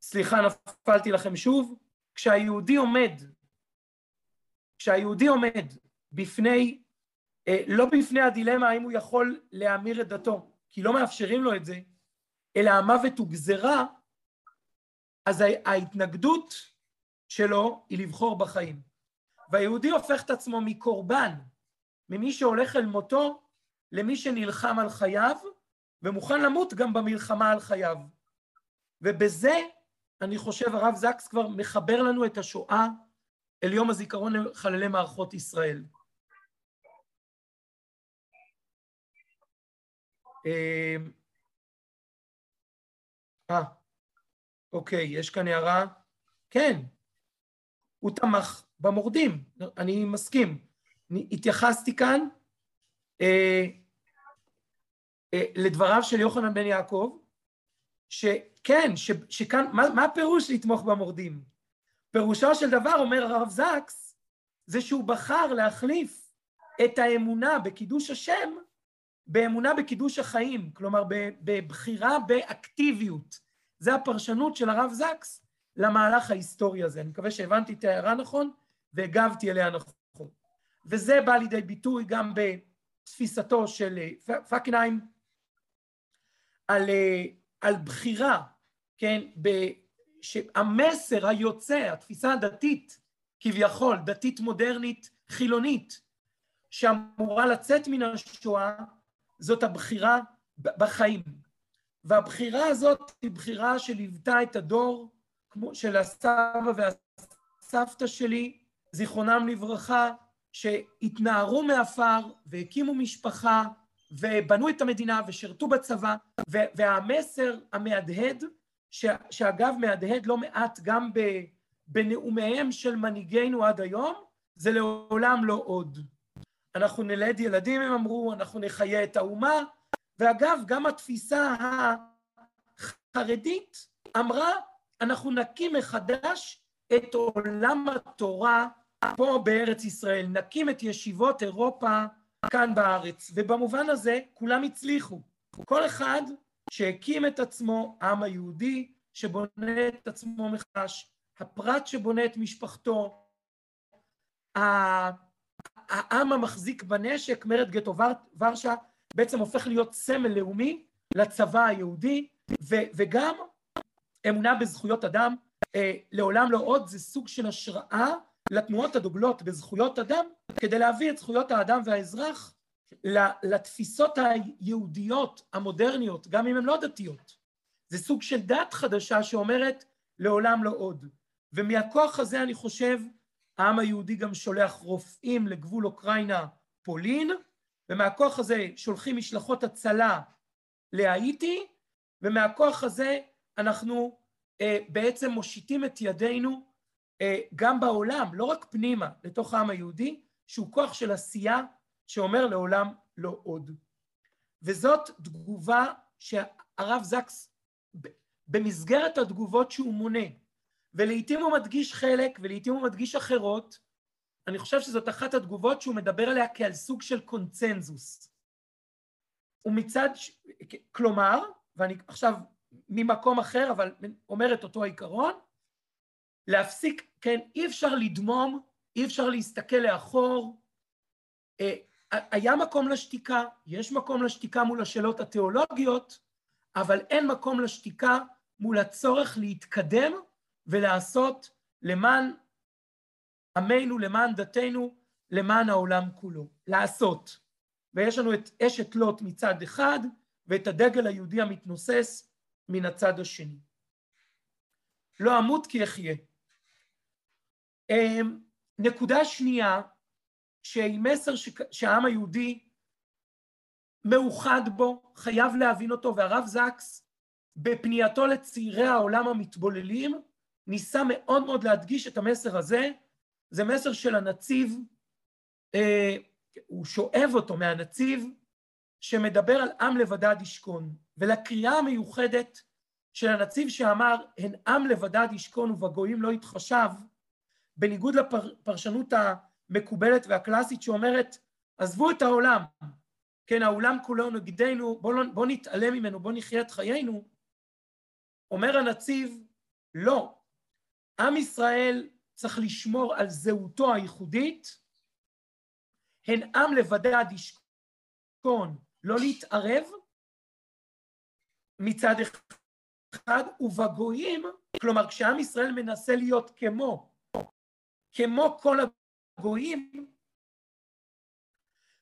סליחה, נפלתי לכם שוב. כשהיהודי עומד, כשהיהודי עומד בפני, אה, לא בפני הדילמה האם הוא יכול להמיר את דתו, כי לא מאפשרים לו את זה, אלא המוות הוא גזרה, אז ההתנגדות שלו היא לבחור בחיים. והיהודי הופך את עצמו מקורבן, ממי שהולך אל מותו, למי שנלחם על חייו, ומוכן למות גם במלחמה על חייו. ובזה, אני חושב, הרב זקס כבר מחבר לנו את השואה אל יום הזיכרון לחללי מערכות ישראל. אה, אה, אוקיי, יש כאן הערה? כן, הוא תמך במורדים, אני מסכים. אני התייחסתי כאן אה, אה, לדבריו של יוחנן בן יעקב, שכן, ש, שכאן, מה, מה הפירוש לתמוך במורדים? פירושו של דבר, אומר הרב זקס, זה שהוא בחר להחליף את האמונה בקידוש השם באמונה בקידוש החיים, כלומר בבחירה באקטיביות. זה הפרשנות של הרב זקס למהלך ההיסטורי הזה. אני מקווה שהבנתי את ההערה נכון והגבתי אליה נכון. וזה בא לידי ביטוי גם בתפיסתו של אה, פקנהיים על, אה, על בחירה, כן, שהמסר היוצא, התפיסה הדתית, כביכול, דתית מודרנית חילונית, שאמורה לצאת מן השואה, זאת הבחירה בחיים. והבחירה הזאת היא בחירה שליוותה את הדור כמו של הסבא והסבתא שלי, זיכרונם לברכה, שהתנערו מעפר והקימו משפחה ובנו את המדינה ושירתו בצבא, והמסר המהדהד, ש, שאגב מהדהד לא מעט גם בנאומיהם של מנהיגינו עד היום, זה לעולם לא עוד. אנחנו נלד ילדים, הם אמרו, אנחנו נחיה את האומה, ואגב, גם התפיסה החרדית אמרה, אנחנו נקים מחדש את עולם התורה פה בארץ ישראל, נקים את ישיבות אירופה כאן בארץ, ובמובן הזה כולם הצליחו. כל אחד שהקים את עצמו, העם היהודי, שבונה את עצמו מחדש, הפרט שבונה את משפחתו, העם המחזיק בנשק, מרד גטו ורשה, בעצם הופך להיות סמל לאומי לצבא היהודי, ו- וגם אמונה בזכויות אדם, אה, לעולם לא עוד, זה סוג של השראה לתנועות הדוגלות בזכויות אדם, כדי להביא את זכויות האדם והאזרח לתפיסות היהודיות המודרניות, גם אם הן לא דתיות. זה סוג של דת חדשה שאומרת לעולם לא עוד. ומהכוח הזה אני חושב העם היהודי גם שולח רופאים לגבול אוקראינה פולין, ומהכוח הזה שולחים משלחות הצלה להאיטי, ומהכוח הזה אנחנו אה, בעצם מושיטים את ידינו אה, גם בעולם, לא רק פנימה, לתוך העם היהודי, שהוא כוח של עשייה שאומר לעולם לא עוד. וזאת תגובה שהרב זקס, במסגרת התגובות שהוא מונה, ולעיתים הוא מדגיש חלק ולעיתים הוא מדגיש אחרות, אני חושב שזאת אחת התגובות שהוא מדבר עליה כעל סוג של קונצנזוס. ומצד, כלומר, ואני עכשיו ממקום אחר, אבל אומר את אותו העיקרון, להפסיק, כן, אי אפשר לדמום, אי אפשר להסתכל לאחור. היה מקום לשתיקה, יש מקום לשתיקה מול השאלות התיאולוגיות, אבל אין מקום לשתיקה מול הצורך להתקדם ולעשות למען עמנו, למען דתנו, למען העולם כולו. לעשות. ויש לנו את אשת לוט מצד אחד, ואת הדגל היהודי המתנוסס מן הצד השני. לא אמות כי אחיה. אמ, נקודה שנייה, שהיא מסר שהעם היהודי מאוחד בו, חייב להבין אותו, והרב זקס בפנייתו לצעירי העולם המתבוללים, ניסה מאוד מאוד להדגיש את המסר הזה, זה מסר של הנציב, אה, הוא שואב אותו מהנציב, שמדבר על עם לבדד ישכון, ולקריאה המיוחדת של הנציב שאמר, הן עם לבדד ישכון ובגויים לא יתחשב, בניגוד לפרשנות המקובלת והקלאסית שאומרת, עזבו את העולם, כן, העולם כולו נגדנו, בואו לא, בוא נתעלם ממנו, בואו נחיה את חיינו, אומר הנציב, לא, עם ישראל צריך לשמור על זהותו הייחודית, הן עם לבדד ישכון, לא להתערב מצד אחד, ובגויים, כלומר כשעם ישראל מנסה להיות כמו, כמו כל הגויים,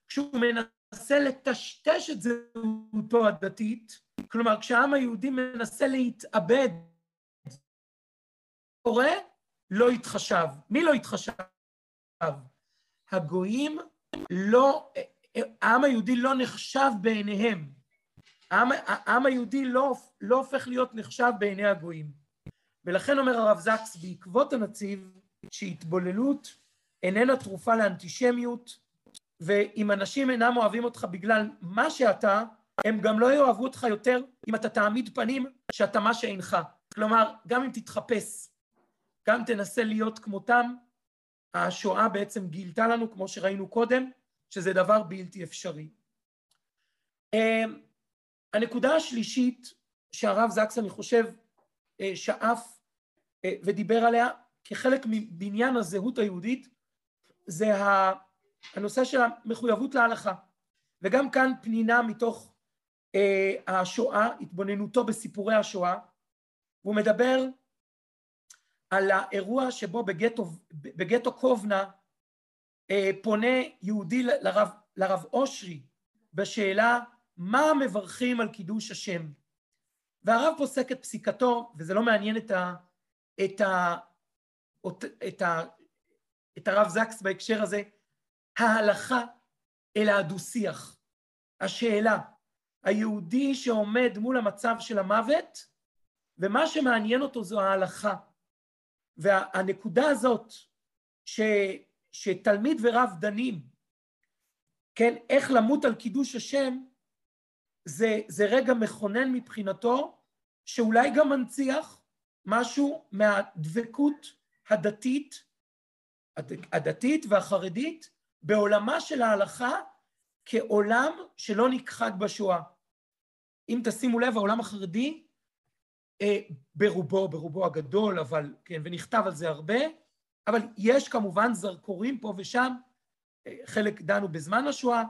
כשהוא מנסה לטשטש את זהותו הדתית, כלומר כשהעם היהודי מנסה להתאבד, קורה, לא יתחשב. מי לא יתחשב? הגויים לא, העם היהודי לא נחשב בעיניהם. העם, העם היהודי לא, לא הופך להיות נחשב בעיני הגויים. ולכן אומר הרב זקס, בעקבות הנציב, שהתבוללות איננה תרופה לאנטישמיות, ואם אנשים אינם אוהבים אותך בגלל מה שאתה, הם גם לא יאהבו אותך יותר אם אתה תעמיד פנים שאתה מה שאינך. כלומר, גם אם תתחפש, גם תנסה להיות כמותם, השואה בעצם גילתה לנו, כמו שראינו קודם, שזה דבר בלתי אפשרי. אמ, הנקודה השלישית שהרב זקס, אני חושב, אה, שאף אה, ודיבר עליה כחלק מבניין הזהות היהודית, זה הנושא של המחויבות להלכה. וגם כאן פנינה מתוך אה, השואה, התבוננותו בסיפורי השואה, והוא מדבר על האירוע שבו בגטו, בגטו קובנה אה, פונה יהודי לרב, לרב אושרי בשאלה מה מברכים על קידוש השם. והרב פוסק את פסיקתו, וזה לא מעניין את, ה, את, ה, את, ה, את הרב זקס בהקשר הזה, ההלכה אלא הדו-שיח. השאלה, היהודי שעומד מול המצב של המוות, ומה שמעניין אותו זו ההלכה. והנקודה הזאת, ש, שתלמיד ורב דנים, כן, איך למות על קידוש השם, זה, זה רגע מכונן מבחינתו, שאולי גם מנציח משהו מהדבקות הדתית, הדתית והחרדית, בעולמה של ההלכה כעולם שלא נכחד בשואה. אם תשימו לב, העולם החרדי, אה, ברובו, ברובו הגדול, אבל, כן, ונכתב על זה הרבה, אבל יש כמובן זרקורים פה ושם, אה, חלק דנו בזמן השואה,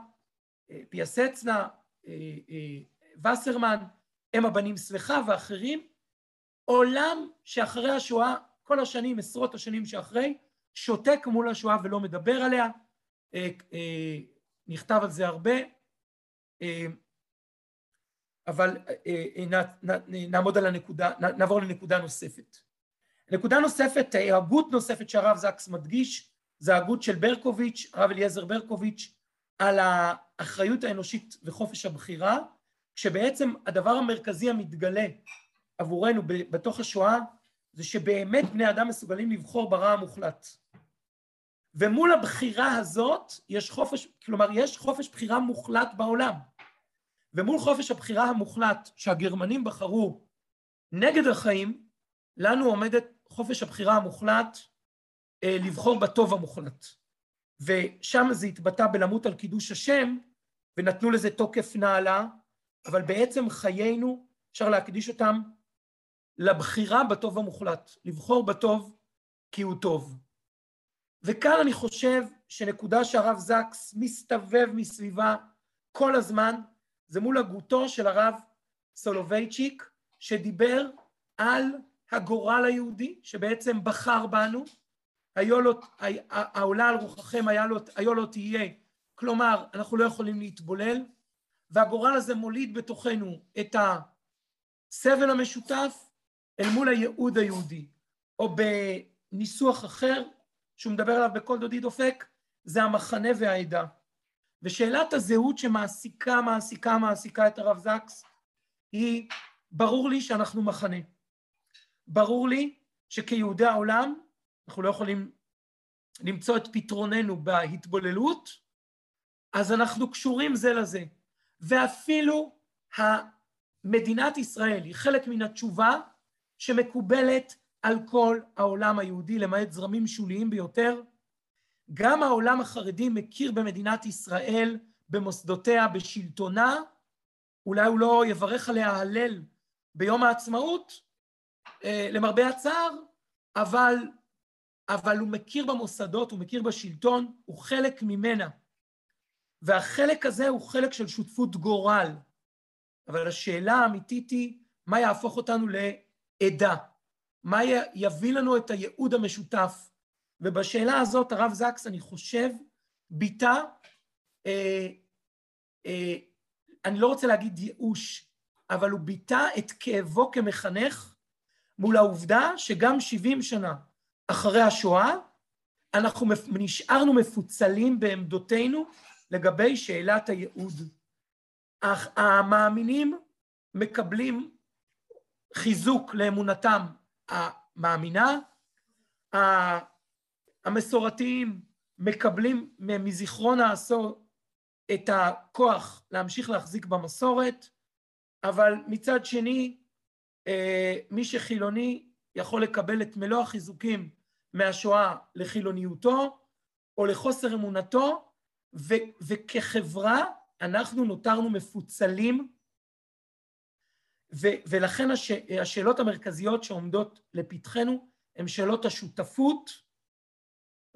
אה, פיאסצנה, וסרמן, הם הבנים סליחה ואחרים, עולם שאחרי השואה, כל השנים, עשרות השנים שאחרי, שותק מול השואה ולא מדבר עליה, נכתב על זה הרבה, אבל נעמוד על הנקודה, נעבור לנקודה נוספת. נקודה נוספת, הגות נוספת שהרב זקס מדגיש, זה הגות של ברקוביץ', הרב אליעזר ברקוביץ', על האחריות האנושית וחופש הבחירה, כשבעצם הדבר המרכזי המתגלה עבורנו בתוך השואה זה שבאמת בני אדם מסוגלים לבחור ברע המוחלט. ומול הבחירה הזאת יש חופש, כלומר יש חופש בחירה מוחלט בעולם. ומול חופש הבחירה המוחלט שהגרמנים בחרו נגד החיים, לנו עומדת חופש הבחירה המוחלט אה, לבחור בטוב המוחלט. ושם זה התבטא בלמות על קידוש השם, ונתנו לזה תוקף נעלה, אבל בעצם חיינו, אפשר להקדיש אותם לבחירה בטוב המוחלט, לבחור בטוב כי הוא טוב. וכאן אני חושב שנקודה שהרב זקס מסתובב מסביבה כל הזמן, זה מול הגותו של הרב סולובייצ'יק, שדיבר על הגורל היהודי, שבעצם בחר בנו, היו לו, העולה על רוחכם היו לו תהיה, כלומר, אנחנו לא יכולים להתבולל, והגורל הזה מוליד בתוכנו את הסבל המשותף אל מול הייעוד היהודי, או בניסוח אחר, שהוא מדבר עליו בכל דודי דופק, זה המחנה והעדה. ושאלת הזהות שמעסיקה, מעסיקה, מעסיקה את הרב זקס, היא, ברור לי שאנחנו מחנה. ברור לי שכיהודי העולם אנחנו לא יכולים למצוא את פתרוננו בהתבוללות, אז אנחנו קשורים זה לזה. ואפילו מדינת ישראל היא חלק מן התשובה שמקובלת על כל העולם היהודי, למעט זרמים שוליים ביותר. גם העולם החרדי מכיר במדינת ישראל, במוסדותיה, בשלטונה, אולי הוא לא יברך עליה הלל ביום העצמאות, אה, למרבה הצער, אבל, אבל הוא מכיר במוסדות, הוא מכיר בשלטון, הוא חלק ממנה. והחלק הזה הוא חלק של שותפות גורל. אבל השאלה האמיתית היא, מה יהפוך אותנו לעדה? מה יביא לנו את הייעוד המשותף? ובשאלה הזאת הרב זקס, אני חושב, ביטא, אה, אה, אני לא רוצה להגיד ייאוש, אבל הוא ביטא את כאבו כמחנך מול העובדה שגם 70 שנה אחרי השואה, אנחנו נשארנו מפוצלים בעמדותינו לגבי שאלת הייעוד. המאמינים מקבלים חיזוק לאמונתם המאמינה, המסורתיים מקבלים מזיכרון העשור את הכוח להמשיך להחזיק במסורת, אבל מצד שני, אה, מי שחילוני יכול לקבל את מלוא החיזוקים מהשואה לחילוניותו או לחוסר אמונתו, ו- וכחברה אנחנו נותרנו מפוצלים, ו- ולכן הש- השאלות המרכזיות שעומדות לפתחנו הן שאלות השותפות,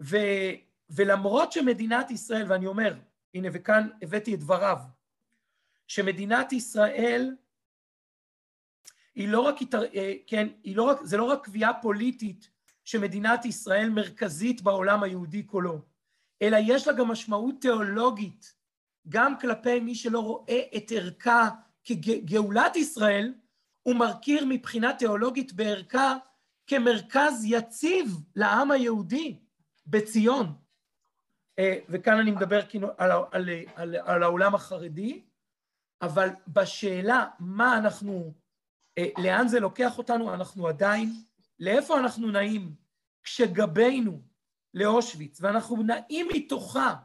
ו- ולמרות שמדינת ישראל, ואני אומר, הנה וכאן הבאתי את דבריו, שמדינת ישראל היא לא רק, אה, כן, היא לא רק, זה לא רק קביעה פוליטית שמדינת ישראל מרכזית בעולם היהודי כולו, אלא יש לה גם משמעות תיאולוגית, גם כלפי מי שלא רואה את ערכה כגאולת ישראל, הוא מרכיר מבחינה תיאולוגית בערכה כמרכז יציב לעם היהודי בציון. אה, וכאן אני מדבר כאילו על, על, על, על העולם החרדי, אבל בשאלה מה אנחנו, אה, לאן זה לוקח אותנו, אנחנו עדיין, לאיפה אנחנו נעים כשגבינו לאושוויץ, ואנחנו נעים מתוכה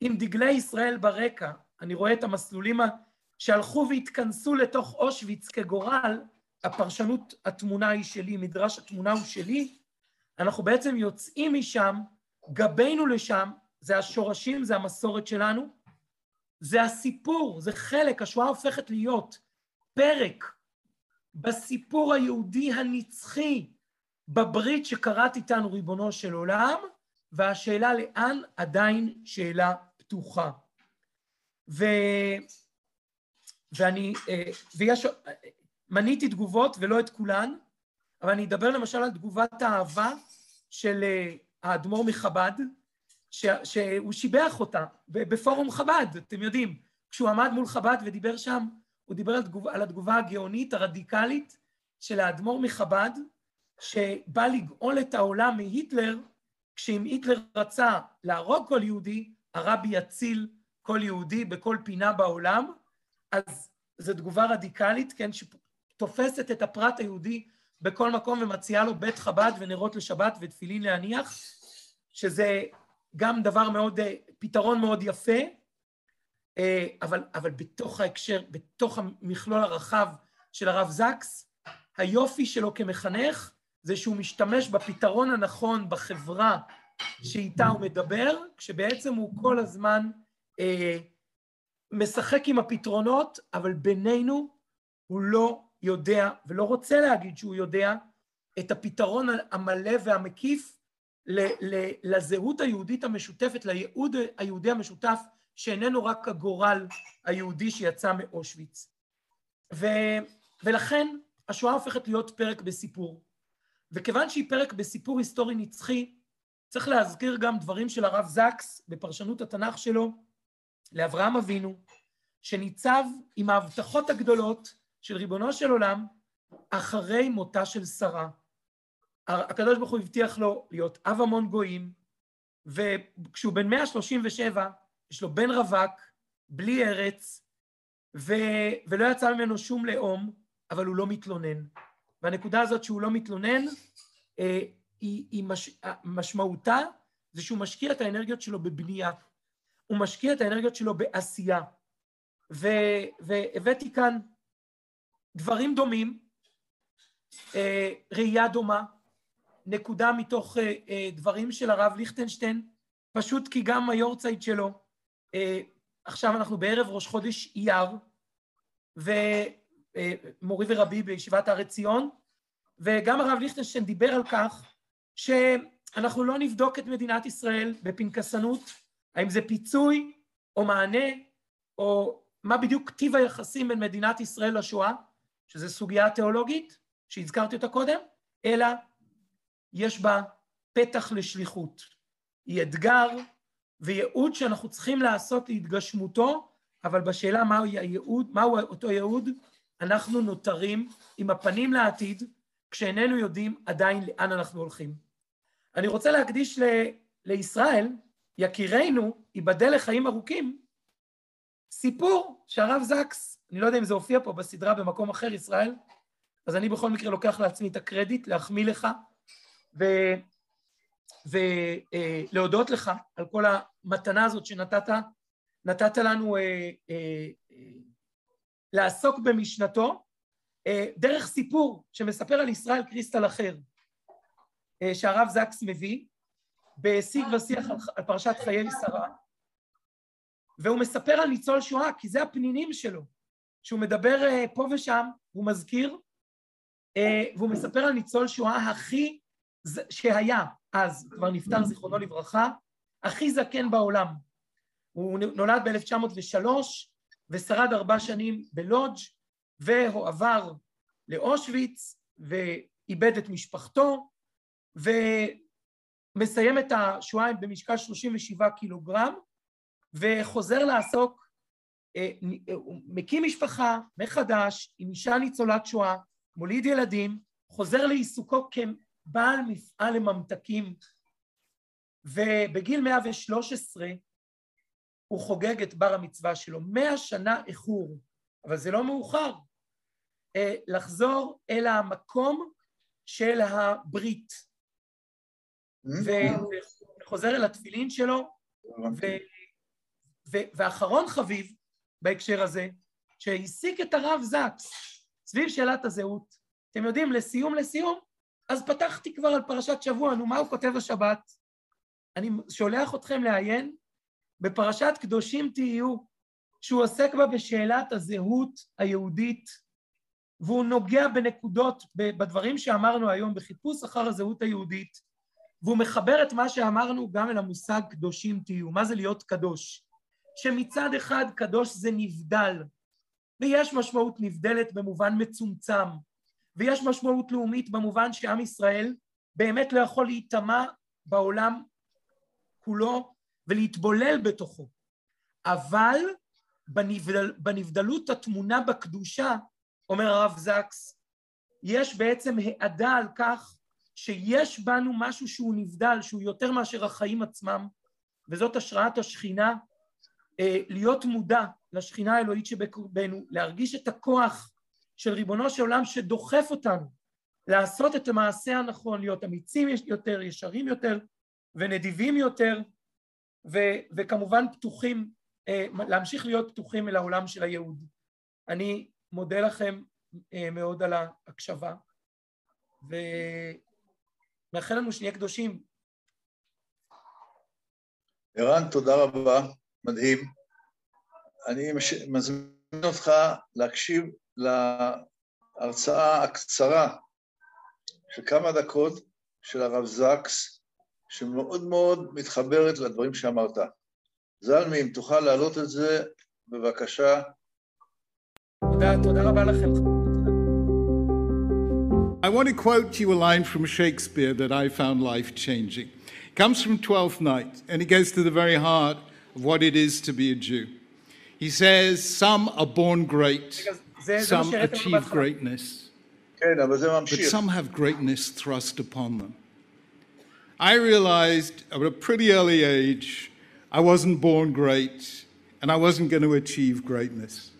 עם דגלי ישראל ברקע, אני רואה את המסלולים שהלכו והתכנסו לתוך אושוויץ כגורל, הפרשנות התמונה היא שלי, מדרש התמונה הוא שלי, אנחנו בעצם יוצאים משם, גבינו לשם, זה השורשים, זה המסורת שלנו, זה הסיפור, זה חלק, השואה הופכת להיות פרק בסיפור היהודי הנצחי, בברית שקראת איתנו ריבונו של עולם, והשאלה לאן עדיין שאלה פתוחה. ו... ואני, אה, ויש, מניתי תגובות ולא את כולן, אבל אני אדבר למשל על תגובת האהבה של אה, האדמו"ר מחב"ד, ש, שהוא שיבח אותה בפורום חב"ד, אתם יודעים, כשהוא עמד מול חב"ד ודיבר שם, הוא דיבר על, תגוב, על התגובה הגאונית, הרדיקלית, של האדמו"ר מחב"ד, שבא לגאול את העולם מהיטלר, כשאם היטלר רצה להרוג כל יהודי, הרבי יציל כל יהודי בכל פינה בעולם, אז זו תגובה רדיקלית, כן, שתופסת את הפרט היהודי בכל מקום ומציעה לו בית חב"ד ונרות לשבת ותפילין להניח, שזה גם דבר מאוד, אה, פתרון מאוד יפה, אה, אבל, אבל בתוך ההקשר, בתוך המכלול הרחב של הרב זקס, היופי שלו כמחנך זה שהוא משתמש בפתרון הנכון בחברה שאיתה הוא מדבר, כשבעצם הוא כל הזמן אה, משחק עם הפתרונות, אבל בינינו הוא לא יודע ולא רוצה להגיד שהוא יודע את הפתרון המלא והמקיף לזהות היהודית המשותפת, לייעוד היהודי המשותף, שאיננו רק הגורל היהודי שיצא מאושוויץ. ו, ולכן השואה הופכת להיות פרק בסיפור. וכיוון שהיא פרק בסיפור היסטורי נצחי, צריך להזכיר גם דברים של הרב זקס בפרשנות התנ"ך שלו לאברהם אבינו, שניצב עם ההבטחות הגדולות של ריבונו של עולם אחרי מותה של שרה. הקדוש ברוך הוא הבטיח לו להיות אב המון גויים, וכשהוא בן 137, יש לו בן רווק, בלי ארץ, ו... ולא יצא ממנו שום לאום, אבל הוא לא מתלונן. והנקודה הזאת שהוא לא מתלונן, אה, היא, היא מש... משמעותה זה שהוא משקיע את האנרגיות שלו בבנייה. הוא משקיע את האנרגיות שלו בעשייה. ו... והבאתי כאן דברים דומים, אה, ראייה דומה, נקודה מתוך אה, אה, דברים של הרב ליכטנשטיין, פשוט כי גם היורצייט שלו, עכשיו אנחנו בערב ראש חודש אייר, ומורי ורבי בישיבת הר עציון, וגם הרב ליכטנשטיין דיבר על כך שאנחנו לא נבדוק את מדינת ישראל בפנקסנות, האם זה פיצוי או מענה, או מה בדיוק טיב היחסים בין מדינת ישראל לשואה, שזו סוגיה תיאולוגית, שהזכרתי אותה קודם, אלא יש בה פתח לשליחות. היא אתגר וייעוד שאנחנו צריכים לעשות להתגשמותו, אבל בשאלה מהו הייעוד, מהו אותו ייעוד, אנחנו נותרים עם הפנים לעתיד, כשאיננו יודעים עדיין לאן אנחנו הולכים. אני רוצה להקדיש ל, לישראל, יקירנו, ייבדל לחיים ארוכים, סיפור שהרב זקס, אני לא יודע אם זה הופיע פה בסדרה במקום אחר, ישראל, אז אני בכל מקרה לוקח לעצמי את הקרדיט, להחמיא לך ולהודות אה, לך על כל המתנה הזאת שנתת, נתת לנו אה, אה, לעסוק במשנתו, דרך סיפור שמספר על ישראל קריסטל אחר, שהרב זקס מביא, בשיג ושיח על פרשת חיי שרה, והוא מספר על ניצול שואה, כי זה הפנינים שלו. שהוא מדבר פה ושם, הוא מזכיר, והוא מספר על ניצול שואה הכי שהיה אז, כבר נפטר זיכרונו לברכה, הכי זקן בעולם. הוא נולד ב-1903 ושרד ארבע שנים בלודג' והועבר לאושוויץ ואיבד את משפחתו ומסיים את השואה במשקל 37 קילוגרם וחוזר לעסוק, אה, הוא מקים משפחה מחדש עם אישה ניצולת שואה, מוליד ילדים, חוזר לעיסוקו בעל מפעל לממתקים, ובגיל 113 הוא חוגג את בר המצווה שלו. מאה שנה איחור, אבל זה לא מאוחר. אה, לחזור אל המקום של הברית. וחוזר אל התפילין שלו, ו, ואחרון חביב בהקשר הזה, שהעסיק את הרב זקס סביב שאלת הזהות. אתם יודעים, לסיום לסיום, אז פתחתי כבר על פרשת שבוע, נו, מה הוא כותב השבת? אני שולח אתכם לעיין בפרשת קדושים תהיו, שהוא עוסק בה בשאלת הזהות היהודית, והוא נוגע בנקודות, בדברים שאמרנו היום, בחיפוש אחר הזהות היהודית, והוא מחבר את מה שאמרנו גם אל המושג קדושים תהיו. מה זה להיות קדוש? שמצד אחד קדוש זה נבדל, ויש משמעות נבדלת במובן מצומצם, ויש משמעות לאומית במובן שעם ישראל באמת לא יכול להיטמע בעולם כולו ולהתבולל בתוכו. אבל בנבדל, בנבדלות התמונה בקדושה, אומר הרב זקס, יש בעצם העדה על כך שיש בנו משהו שהוא נבדל, שהוא יותר מאשר החיים עצמם, וזאת השראת השכינה, אה, להיות מודע לשכינה האלוהית שבקרבנו, להרגיש את הכוח של ריבונו של עולם שדוחף אותנו לעשות את המעשה הנכון, להיות אמיצים יותר, ישרים יותר ונדיבים יותר, ו- וכמובן פתוחים, אה, להמשיך להיות פתוחים אל העולם של הייעוד. אני מודה לכם אה, מאוד על ההקשבה, ומאחל לנו שנהיה קדושים. ערן, תודה רבה, מדהים. אני מזמין אותך להקשיב להרצאה הקצרה של כמה דקות של הרב זקס, שמאוד מאוד מתחברת לדברים שאמרת. זלמי, אם תוכל להעלות את זה, בבקשה. תודה, תודה רבה לכם. I want to quote you a line from Shakespeare that I found life changing. It comes from Twelfth Night, and it goes to the very heart of what it is to be a Jew. He says, Some are born great, some achieve greatness, but some have greatness thrust upon them. I realized at a pretty early age I wasn't born great and I wasn't going to achieve greatness.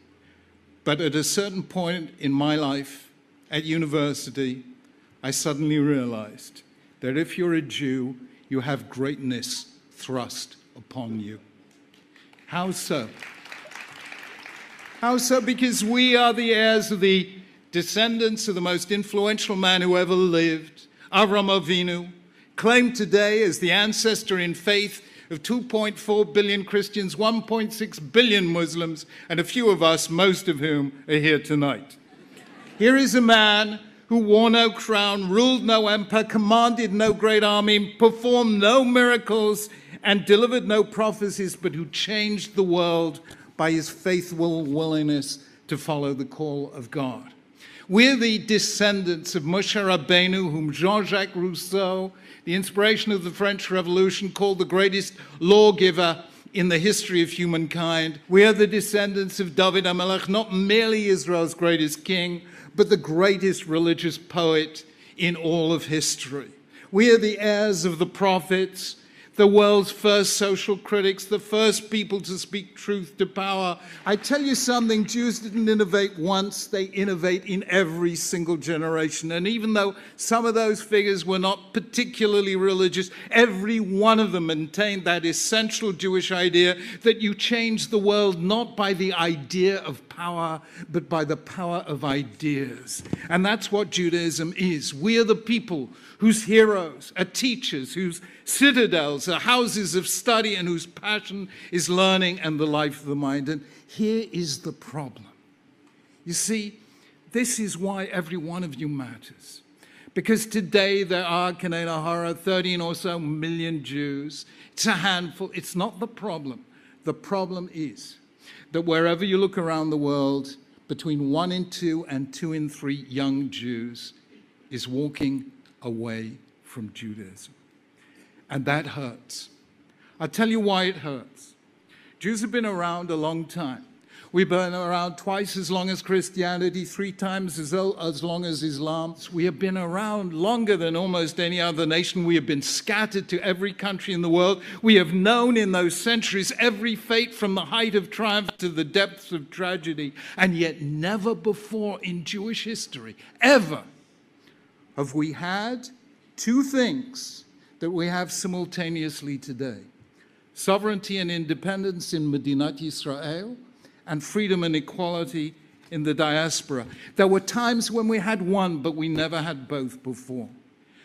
But at a certain point in my life at university, I suddenly realized that if you're a Jew, you have greatness thrust upon you. How so? How so? Because we are the heirs of the descendants of the most influential man who ever lived, Avram Avinu, claimed today as the ancestor in faith of 2.4 billion Christians, 1.6 billion Muslims, and a few of us, most of whom are here tonight. Here is a man who wore no crown, ruled no empire, commanded no great army, performed no miracles, and delivered no prophecies, but who changed the world by his faithful willingness to follow the call of God. We're the descendants of Moshe Rabbeinu, whom Jean-Jacques Rousseau, the inspiration of the French Revolution, called the greatest lawgiver in the history of humankind. We are the descendants of David HaMelech, not merely Israel's greatest king, but the greatest religious poet in all of history. We are the heirs of the prophets, the world's first social critics, the first people to speak truth to power. I tell you something, Jews didn't innovate once, they innovate in every single generation. And even though some of those figures were not particularly religious, every one of them maintained that essential Jewish idea that you change the world not by the idea of power, but by the power of ideas. And that's what Judaism is. We are the people whose heroes are teachers, whose citadels are houses of study, and whose passion is learning and the life of the mind. And here is the problem. You see, this is why every one of you matters. Because today there are, Kanena Hara, 13 or so million Jews. It's a handful. It's not the problem. The problem is that wherever you look around the world, between one in two and two in three young Jews is walking away from Judaism. And that hurts. I'll tell you why it hurts. Jews have been around a long time. We've been around twice as long as Christianity, three times as, as long as Islam. We have been around longer than almost any other nation. We have been scattered to every country in the world. We have known in those centuries every fate from the height of triumph to the depths of tragedy. And yet, never before in Jewish history, ever, have we had two things that we have simultaneously today sovereignty and independence in Medinat Israel, and freedom and equality in the diaspora. There were times when we had one, but we never had both before.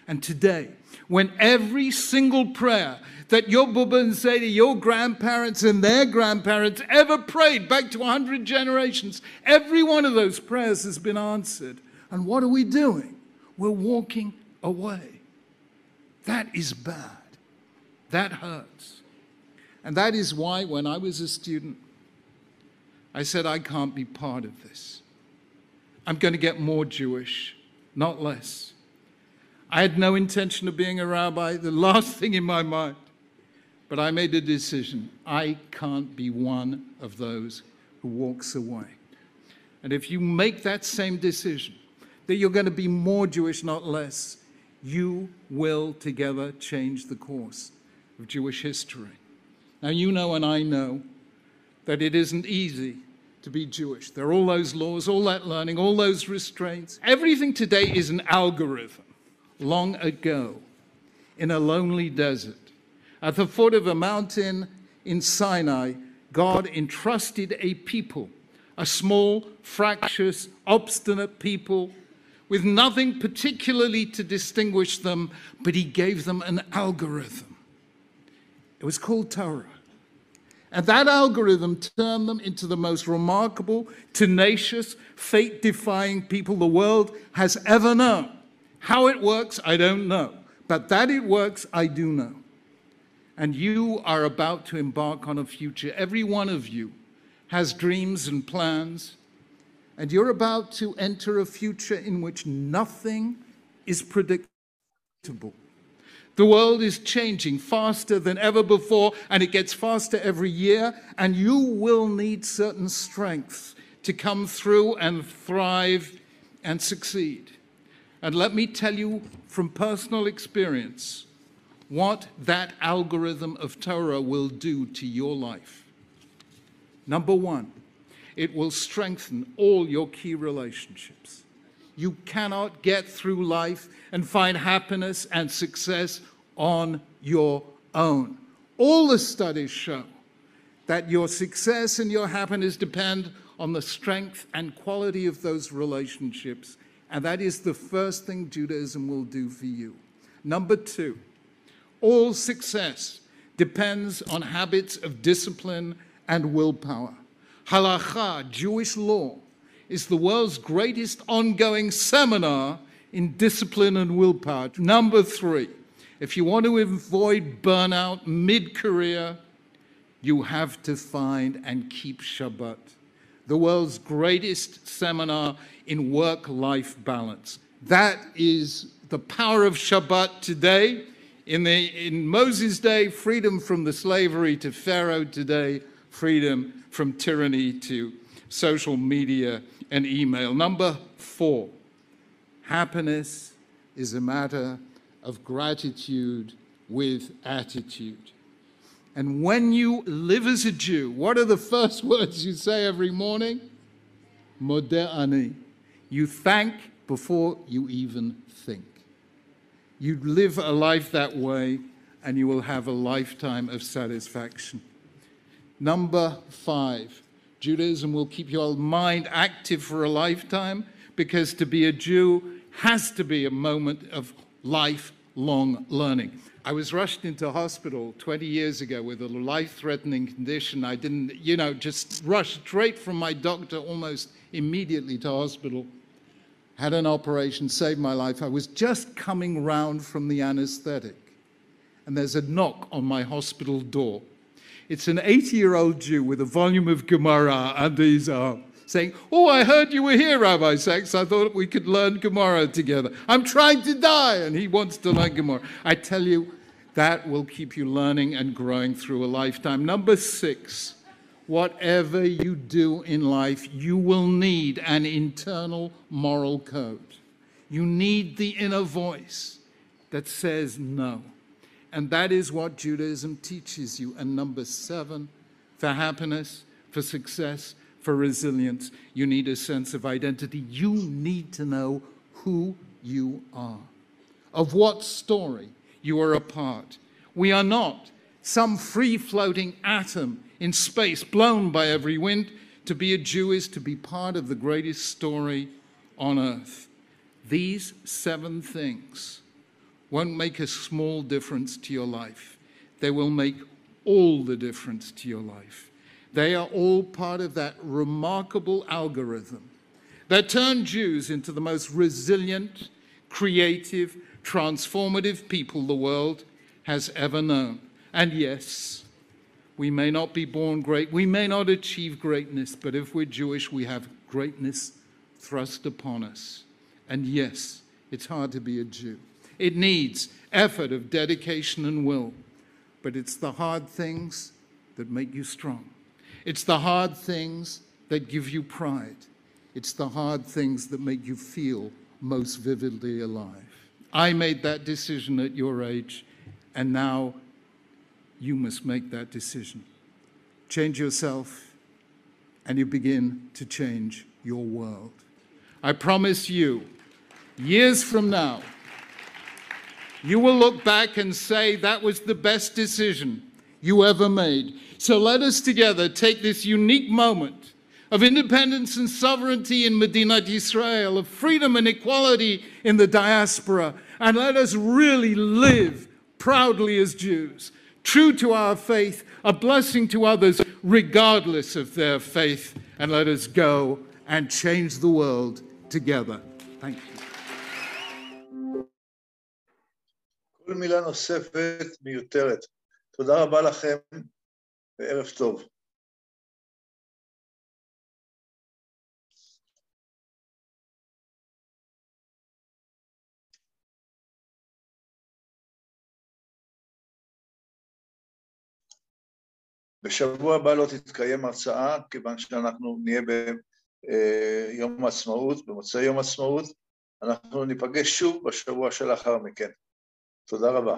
And today, when every single prayer that your Bubba and Zeta, your grandparents and their grandparents ever prayed back to 100 generations, every one of those prayers has been answered. And what are we doing? We're walking away. That is bad. That hurts. And that is why, when I was a student, I said, I can't be part of this. I'm going to get more Jewish, not less. I had no intention of being a rabbi, the last thing in my mind. But I made a decision. I can't be one of those who walks away. And if you make that same decision, that you're going to be more Jewish, not less, you will together change the course of Jewish history. Now, you know and I know that it isn't easy to be Jewish. There are all those laws, all that learning, all those restraints. Everything today is an algorithm. Long ago, in a lonely desert, at the foot of a mountain in Sinai, God entrusted a people, a small, fractious, obstinate people with nothing particularly to distinguish them, but he gave them an algorithm. It was called Torah. And that algorithm turned them into the most remarkable, tenacious, fate defying people the world has ever known. How it works, I don't know. But that it works, I do know. And you are about to embark on a future. Every one of you has dreams and plans. And you're about to enter a future in which nothing is predictable. The world is changing faster than ever before, and it gets faster every year, and you will need certain strengths to come through and thrive and succeed. And let me tell you from personal experience what that algorithm of Torah will do to your life. Number one, it will strengthen all your key relationships. You cannot get through life and find happiness and success on your own. All the studies show that your success and your happiness depend on the strength and quality of those relationships. And that is the first thing Judaism will do for you. Number two, all success depends on habits of discipline and willpower. Halacha, Jewish law, is the world's greatest ongoing seminar in discipline and willpower. Number three, if you want to avoid burnout mid career, you have to find and keep Shabbat, the world's greatest seminar in work life balance. That is the power of Shabbat today. In, the, in Moses' day, freedom from the slavery to Pharaoh today, freedom from tyranny to social media and email. Number four, happiness is a matter of gratitude with attitude. And when you live as a Jew, what are the first words you say every morning? Modeh ani. You thank before you even think. You live a life that way, and you will have a lifetime of satisfaction. Number five, Judaism will keep your mind active for a lifetime because to be a Jew has to be a moment of lifelong learning. I was rushed into hospital 20 years ago with a life threatening condition. I didn't, you know, just rushed straight from my doctor almost immediately to hospital. Had an operation, saved my life. I was just coming round from the anesthetic, and there's a knock on my hospital door. It's an 80 year old Jew with a volume of Gemara under his arm uh, saying, Oh, I heard you were here, Rabbi Sachs. I thought we could learn Gemara together. I'm trying to die, and he wants to learn Gemara. I tell you, that will keep you learning and growing through a lifetime. Number six, whatever you do in life, you will need an internal moral code. You need the inner voice that says no. And that is what Judaism teaches you. And number seven, for happiness, for success, for resilience, you need a sense of identity. You need to know who you are, of what story you are a part. We are not some free floating atom in space blown by every wind. To be a Jew is to be part of the greatest story on earth. These seven things won't make a small difference to your life, they will make all the difference to your life. They are all part of that remarkable algorithm that turned Jews into the most resilient, creative, transformative people the world has ever known. And yes, we may not be born great, we may not achieve greatness, but if we're Jewish, we have greatness thrust upon us. And yes, it's hard to be a Jew. It needs effort of dedication and will, but it's the hard things that make you strong. It's the hard things that give you pride. It's the hard things that make you feel most vividly alive. I made that decision at your age, and now you must make that decision. Change yourself, and you begin to change your world. I promise you, years from now, you will look back and say that was the best decision you ever made. So let us together take this unique moment of independence and sovereignty in Medina Israel, of freedom and equality in the diaspora, and let us really live proudly as Jews, true to our faith, a blessing to others, regardless of their faith, and let us go and change the world together. Thank you. כל מילה נוספת מיותרת. תודה רבה לכם וערב טוב. בשבוע הבא לא תתקיים הרצאה, כיוון שאנחנו נהיה ביום העצמאות, במוצאי יום העצמאות, אנחנו ניפגש שוב בשבוע שלאחר מכן. תודה רבה.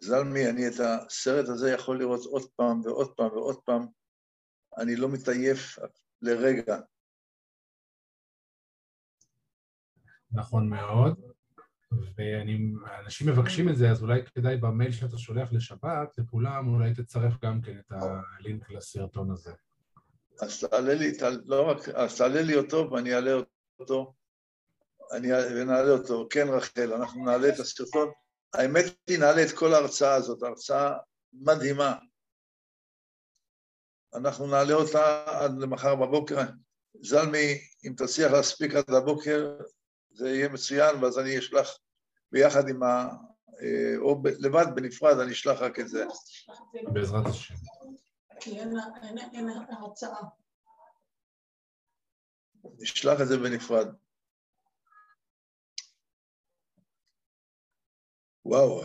זלמי, אני את הסרט הזה יכול לראות עוד פעם ועוד פעם ועוד פעם. אני לא מתעייף לרגע. נכון מאוד, ואנשים מבקשים את זה, אז אולי כדאי במייל שאתה שולח לשבת, לכולם, אולי תצרף גם כן את הלינק לסרטון הזה. אז תעלה לי, תעלה, לא רק, אז תעלה לי אותו ואני אעלה אותו, אני ונעלה אותו. כן, רחל, אנחנו נעלה את הסרטון. האמת היא, נעלה את כל ההרצאה הזאת, הרצאה מדהימה. אנחנו נעלה אותה עד למחר בבוקר. זלמי, אם תצליח להספיק עד הבוקר, זה יהיה מצוין, ואז אני אשלח ביחד עם ה... או לבד, בנפרד, אני אשלח רק את זה. בעזרת השם. כי אין הרצאה. נשלח את זה בנפרד. וואו.